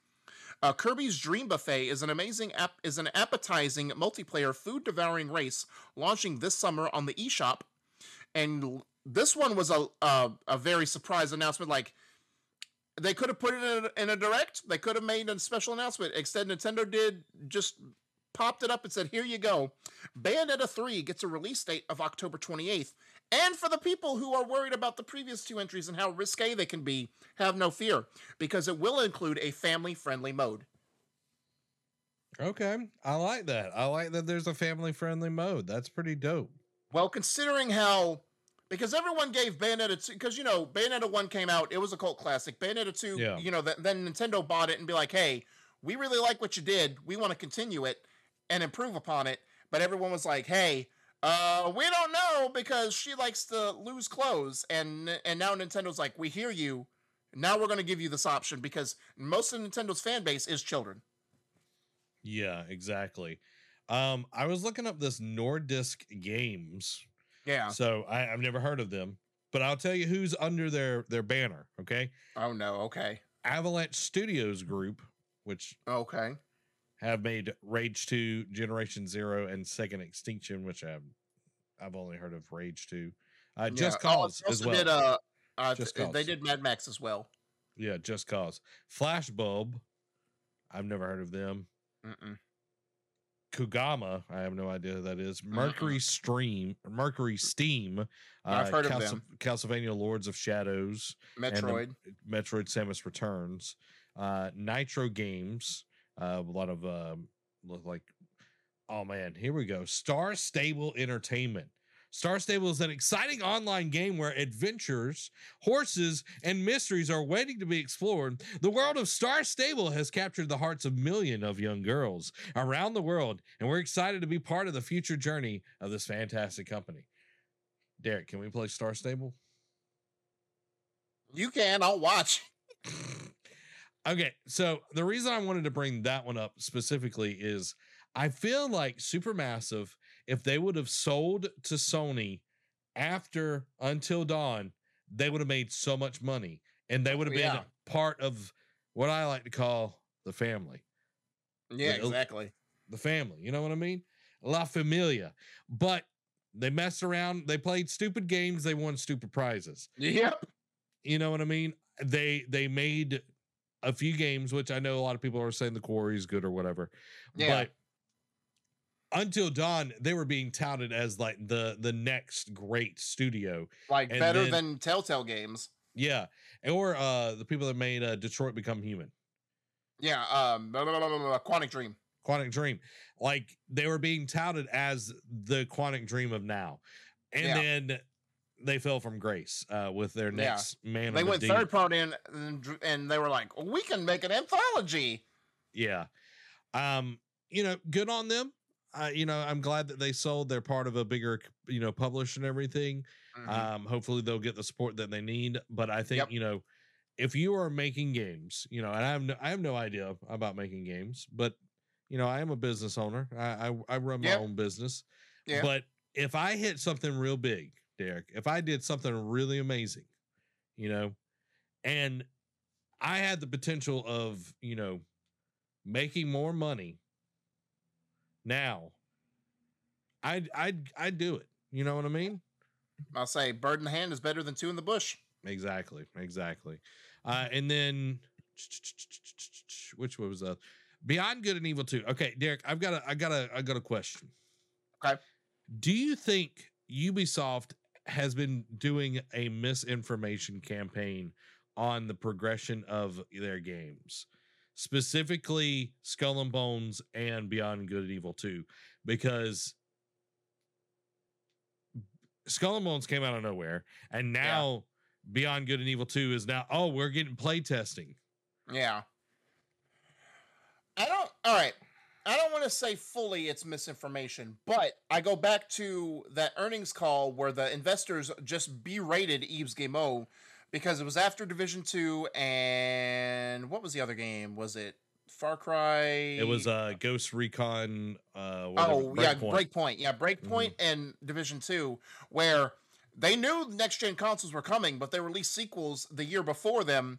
Speaker 2: Uh, Kirby's Dream Buffet is an amazing app is an appetizing multiplayer food devouring race launching this summer on the eShop. And this one was a a, a very surprise announcement. Like they could have put it in a, in a direct. They could have made a special announcement. Instead, Nintendo did just popped it up and said, "Here you go." Bayonetta 3 gets a release date of October 28th. And for the people who are worried about the previous two entries and how risque they can be, have no fear because it will include a family-friendly mode.
Speaker 1: Okay. I like that. I like that there's a family friendly mode. That's pretty dope.
Speaker 2: Well, considering how, because everyone gave Bayonetta 2, because, you know, Bayonetta 1 came out, it was a cult classic. Bayonetta 2,
Speaker 1: Yeah.
Speaker 2: you know, th- then Nintendo bought it and be like, hey, we really like what you did. We want to continue it and improve upon it. But everyone was like, hey, uh, we don't know because she likes to lose clothes. And, and now Nintendo's like, we hear you. Now we're going to give you this option because most of Nintendo's fan base is children.
Speaker 1: Yeah, exactly. Um, I was looking up this Nordisk Games.
Speaker 2: Yeah.
Speaker 1: So I, I've never heard of them, but I'll tell you who's under their their banner. Okay,
Speaker 2: Oh, no. Okay.
Speaker 1: Avalanche Studios Group, which
Speaker 2: Okay.
Speaker 1: Have made Rage Two, Generation Zero, and Second Extinction, which I've I've only heard of Rage Two. Uh, Just
Speaker 2: Yeah. Oh,
Speaker 1: Cause
Speaker 2: they
Speaker 1: as well.
Speaker 2: Did, uh, uh,
Speaker 1: Just
Speaker 2: th- they did Mad Max as well.
Speaker 1: yeah, Just Cause. Flashbulb, I've never heard of them.
Speaker 2: Mm-mm.
Speaker 1: Kugama, I have no idea who that is. Mercury Stream, Mercury Steam. Uh,
Speaker 2: I've heard of them.
Speaker 1: Castlevania Lords of Shadows,
Speaker 2: Metroid.
Speaker 1: Metroid Samus Returns, uh, Nitro Games. Uh, a lot of um, look like, oh man, here we go. Star Stable Entertainment. Star Stable is an exciting online game where adventures, horses, and mysteries are waiting to be explored. The world of Star Stable has captured the hearts of millions of young girls around the world, and we're excited to be part of the future journey of this fantastic company. Derek, can we play Star Stable?
Speaker 2: You can. I'll watch. <laughs>
Speaker 1: okay, so the reason I wanted to bring that one up specifically is I feel like Supermassive, if they would have sold to Sony after Until Dawn, they would have made so much money and they would have oh, been
Speaker 2: Yeah.
Speaker 1: part of what I like to call the family.
Speaker 2: Yeah,
Speaker 1: The-
Speaker 2: exactly.
Speaker 1: The family, you know what I mean? La Familia. But they messed around, they played stupid games, they won stupid prizes.
Speaker 2: Yep.
Speaker 1: You know what I mean? They they made a few games, which I know a lot of people are saying the quarry is good or whatever.
Speaker 2: Yeah.
Speaker 1: But until dawn, they were being touted as like the the next great studio.
Speaker 2: Like
Speaker 1: And
Speaker 2: better
Speaker 1: then-
Speaker 2: than Telltale games.
Speaker 1: Yeah. Or uh the people that made uh, Detroit Become Human.
Speaker 2: Yeah. Um. blah, blah, blah, Quantic Dream.
Speaker 1: Quantic Dream. Like they were being touted as the Quantic Dream of now. And
Speaker 2: Yeah.
Speaker 1: then they fell from grace uh with their
Speaker 2: Yeah.
Speaker 1: next man
Speaker 2: They
Speaker 1: the
Speaker 2: went
Speaker 1: Deep.
Speaker 2: third party and, and and they were like, we can make an anthology.
Speaker 1: Yeah. Um, you know, good on them. Uh, you know, I'm glad that they sold. They're part of a bigger, you know, publish and everything.
Speaker 2: Mhm.
Speaker 1: Um, hopefully they'll get the support that they need. But I think,
Speaker 2: Yep.
Speaker 1: you know, if you are making games, you know, and I have no, I have no idea about making games, but you know, I am a business owner. I I, I run my
Speaker 2: Yep.
Speaker 1: own business.
Speaker 2: Yeah.
Speaker 1: But if I hit something real big, Derek, if I did something really amazing, you know, and I had the potential of, you know, making more money now, I'd I'd I'd do it. You know what I mean?
Speaker 2: I'll say bird in the hand is better than two in the bush.
Speaker 1: Exactly, exactly. Uh, and then which one was that? Beyond Good and Evil 2. Okay, Derek, I've got a I got a I got a question.
Speaker 2: Okay.
Speaker 1: Do you think Ubisoft has been doing a misinformation campaign on the progression of their games? Specifically Skull and Bones and Beyond Good and Evil 2 because Skull and Bones came out of nowhere and
Speaker 2: Yeah.
Speaker 1: now Beyond Good and Evil 2 is now oh we're getting play testing.
Speaker 2: Yeah. I don't. All right. I don't want to say fully it's misinformation, but I go back to that earnings call where the investors just berated Yves Guillemot because it was after Division Two and what was the other game? Was it Far Cry?
Speaker 1: It was uh Ghost Recon uh whatever,
Speaker 2: oh yeah,
Speaker 1: Breakpoint.
Speaker 2: Breakpoint. Yeah, Breakpoint and Division Two, where they knew next gen consoles were coming, but they released sequels the year before them,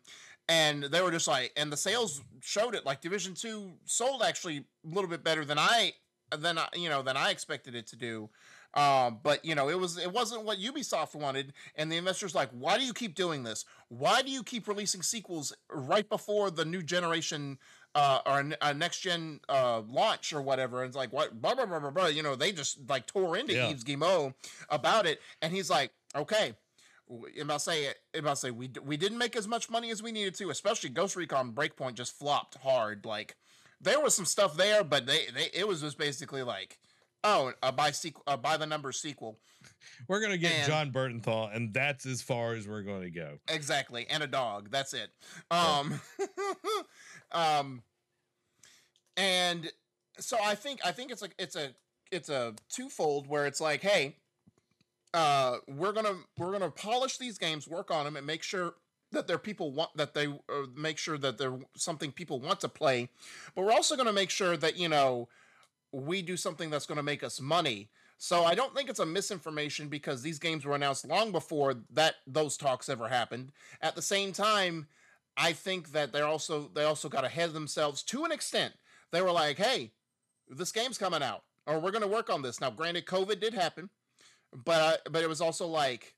Speaker 2: and they were just like, and the sales showed it. Like Division Two sold actually a little bit better than I than I, you know than I expected it to do. Um, but you know, it was it wasn't what Ubisoft wanted, and the investors like, why do you keep doing this? Why do you keep releasing sequels right before the new generation uh, or a, a next gen uh, launch or whatever. And it's like, what, blah, blah, blah, blah, blah. You know, they just like tore into
Speaker 1: Yeah.
Speaker 2: Yves Guillemot about it. And he's like, okay. About to say, I'm say, we, we didn't make as much money as we needed to, especially Ghost Recon Breakpoint just flopped hard. Like, there was some stuff there, but they, they it was just basically like, oh, a by sequel, a by the number sequel.
Speaker 1: We're gonna get
Speaker 2: And-
Speaker 1: Jon Bernthal, and that's as far as we're going to go.
Speaker 2: Exactly, and a dog. That's it. Um, <laughs> um, and so I think I think it's like it's a it's a twofold where it's like, hey, uh, we're gonna we're gonna polish these games, work on them, and make sure that their people want that they uh, make sure that they're something people want to play, but we're also gonna make sure that you know we do something that's gonna make us money. So I don't think it's a misinformation because these games were announced long before that those talks ever happened. At the same time, I think that they're also they also got ahead of themselves to an extent. They were like, "Hey, this game's coming out, or we're going to work on this." Now, granted, COVID did happen, but but it was also like,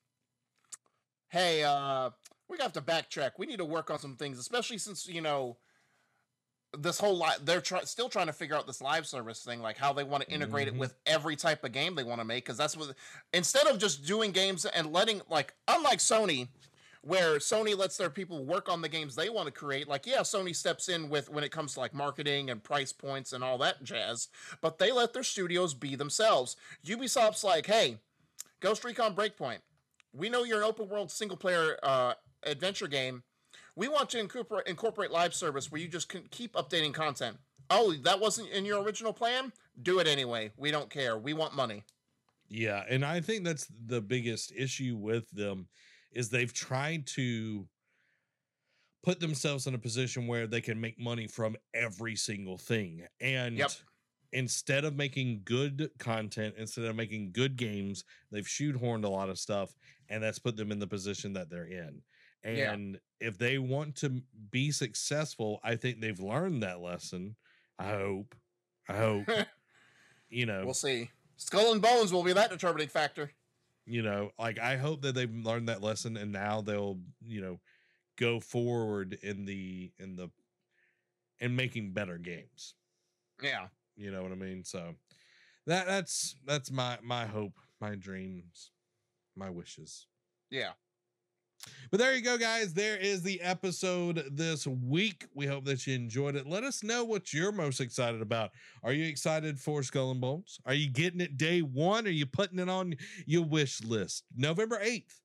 Speaker 2: "Hey, uh, we have to backtrack. We need to work on some things, especially since you know." This whole li- they're try- still trying to figure out this live service thing, like how they want to integrate
Speaker 1: Mhm.
Speaker 2: it with every type of game they want to make. Because that's what instead of just doing games and letting like unlike Sony, where Sony lets their people work on the games they want to create. Like, yeah, Sony steps in with when it comes to like marketing and price points and all that jazz, but they let their studios be themselves. Ubisoft's like, hey, Ghost Recon Breakpoint, we know you're an open world single player uh, adventure game. We want to incorporate, incorporate live service where you just can keep updating content. Oh, that wasn't in your original plan? Do it anyway. We don't care. We want money.
Speaker 1: Yeah, and I think that's the biggest issue with them is they've tried to put themselves in a position where they can make money from every single thing. And
Speaker 2: Yep.
Speaker 1: Instead of making good content, instead of making good games, they've shoehorned a lot of stuff and that's put them in the position that they're in.
Speaker 2: Yeah.
Speaker 1: And if they want to be successful, I think they've learned that lesson. I hope. I hope. <laughs> you know,
Speaker 2: We'll see. Skull and Bones will be that determining factor.
Speaker 1: you know like i hope that they've learned that lesson and now they'll you know go forward in the in the in making better games
Speaker 2: Yeah.
Speaker 1: You know what i mean? So that that's that's my my hope my dreams my wishes.
Speaker 2: Yeah.
Speaker 1: but there you go guys. There is the episode this week. We hope that you enjoyed it. Let us know what you're most excited about. Are you excited for skull and bones? Are you getting it day one? Are you putting it on your wish list? November 8th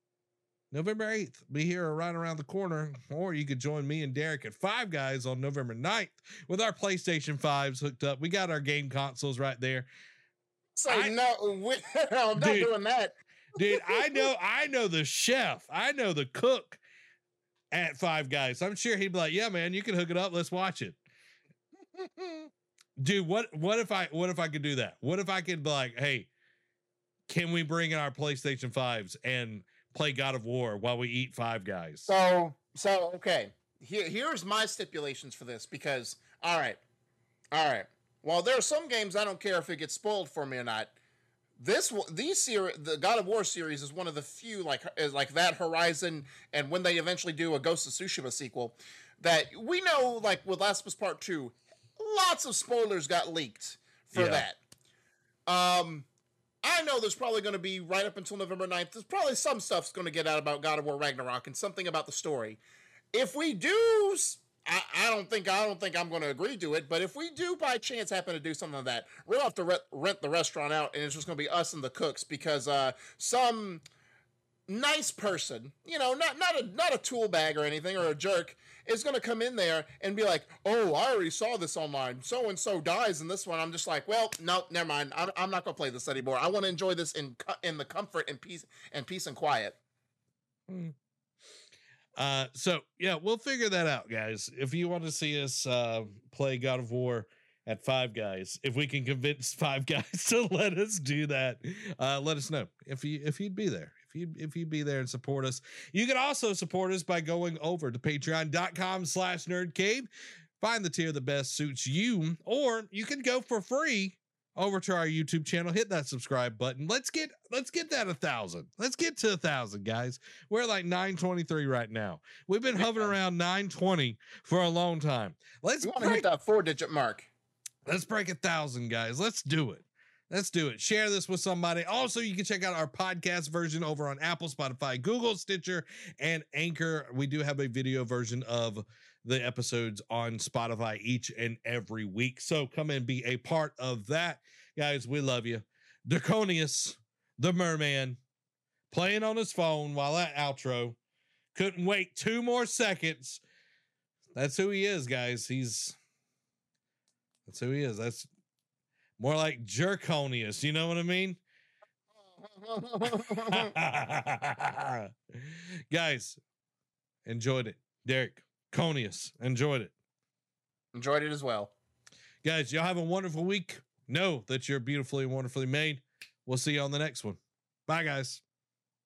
Speaker 1: november 8th be here or right around the corner or you could join me and derek at five guys on november 9th with our playstation 5s hooked up. We got our game consoles right there.
Speaker 2: So
Speaker 1: I-
Speaker 2: no, we, <laughs> I'm not doing that.
Speaker 1: dude <laughs> i know i know the chef. I know the cook at five guys. I'm sure he'd be like yeah man you can hook it up. Let's watch it. <laughs> Dude what what if i what if i could do that? What if i could be like hey can we bring in our playstation 5s and play god of war while we eat five guys
Speaker 2: So so okay. Here here's my stipulations for this because all right, all right. While there are some games I don't care if it gets spoiled for me or not. This one- these series, the God of War series, is one of the few like is like that Horizon, and when they eventually do a Ghost of Tsushima sequel, that we know like with Last of Us Part Two, lots of spoilers got leaked for
Speaker 1: Yeah.
Speaker 2: that. Um, I know there's probably going to be right up until November 9th. There's probably some stuff's going to get out about God of War Ragnarok and something about the story. If we do, I don't think I don't think I'm going to agree to it. But if we do by chance happen to do something like that, we'll have to re- rent the restaurant out, and it's just going to be us and the cooks because uh, some nice person, you know, not not a not a tool bag or anything or a jerk, is going to come in there and be like, "Oh, I already saw this online. So and so dies in this one." I'm just like, "Well, no, never mind. I'm, I'm not going to play this anymore. I want to enjoy this in in the comfort and peace and peace and quiet."
Speaker 1: Uh, so yeah, we'll figure that out, guys. If you want to see us uh, play God of War at Five Guys, if we can convince Five <laughs> Guys to let us do that, uh, let us know if you if you'd be there. If you if you'd be there and support us, you can also support us by going over to patreon.com slash nerd cave. Find the tier that best suits you, or you can go for free over to our YouTube channel. Hit that subscribe button. Let's get let's get that a thousand. Let's get to a thousand, guys. We're like 923 right now. We've been hovering around 920 for a long time. Let's
Speaker 2: We want to
Speaker 1: break,
Speaker 2: hit that four digit mark.
Speaker 1: let's break a thousand, guys. Let's do it. Let's do it. Share this with somebody. Also, you can check out our podcast version over on Apple, Spotify, Google, Stitcher, and Anchor. We do have a video version of the episodes on Spotify each and every week. So come and be a part of that. Guys, we love you. Draconius, the merman, playing on his phone while that outro. Couldn't wait two more seconds. That's who he is, guys. He's that's who he is. That's more like Jerkonius. You know what I mean? <laughs> Guys, enjoyed it. Derek, Conius, enjoyed it.
Speaker 2: Enjoyed it as well.
Speaker 1: Guys, y'all have a wonderful week. Know that you're beautifully and wonderfully made. We'll see you on the next one. Bye, guys.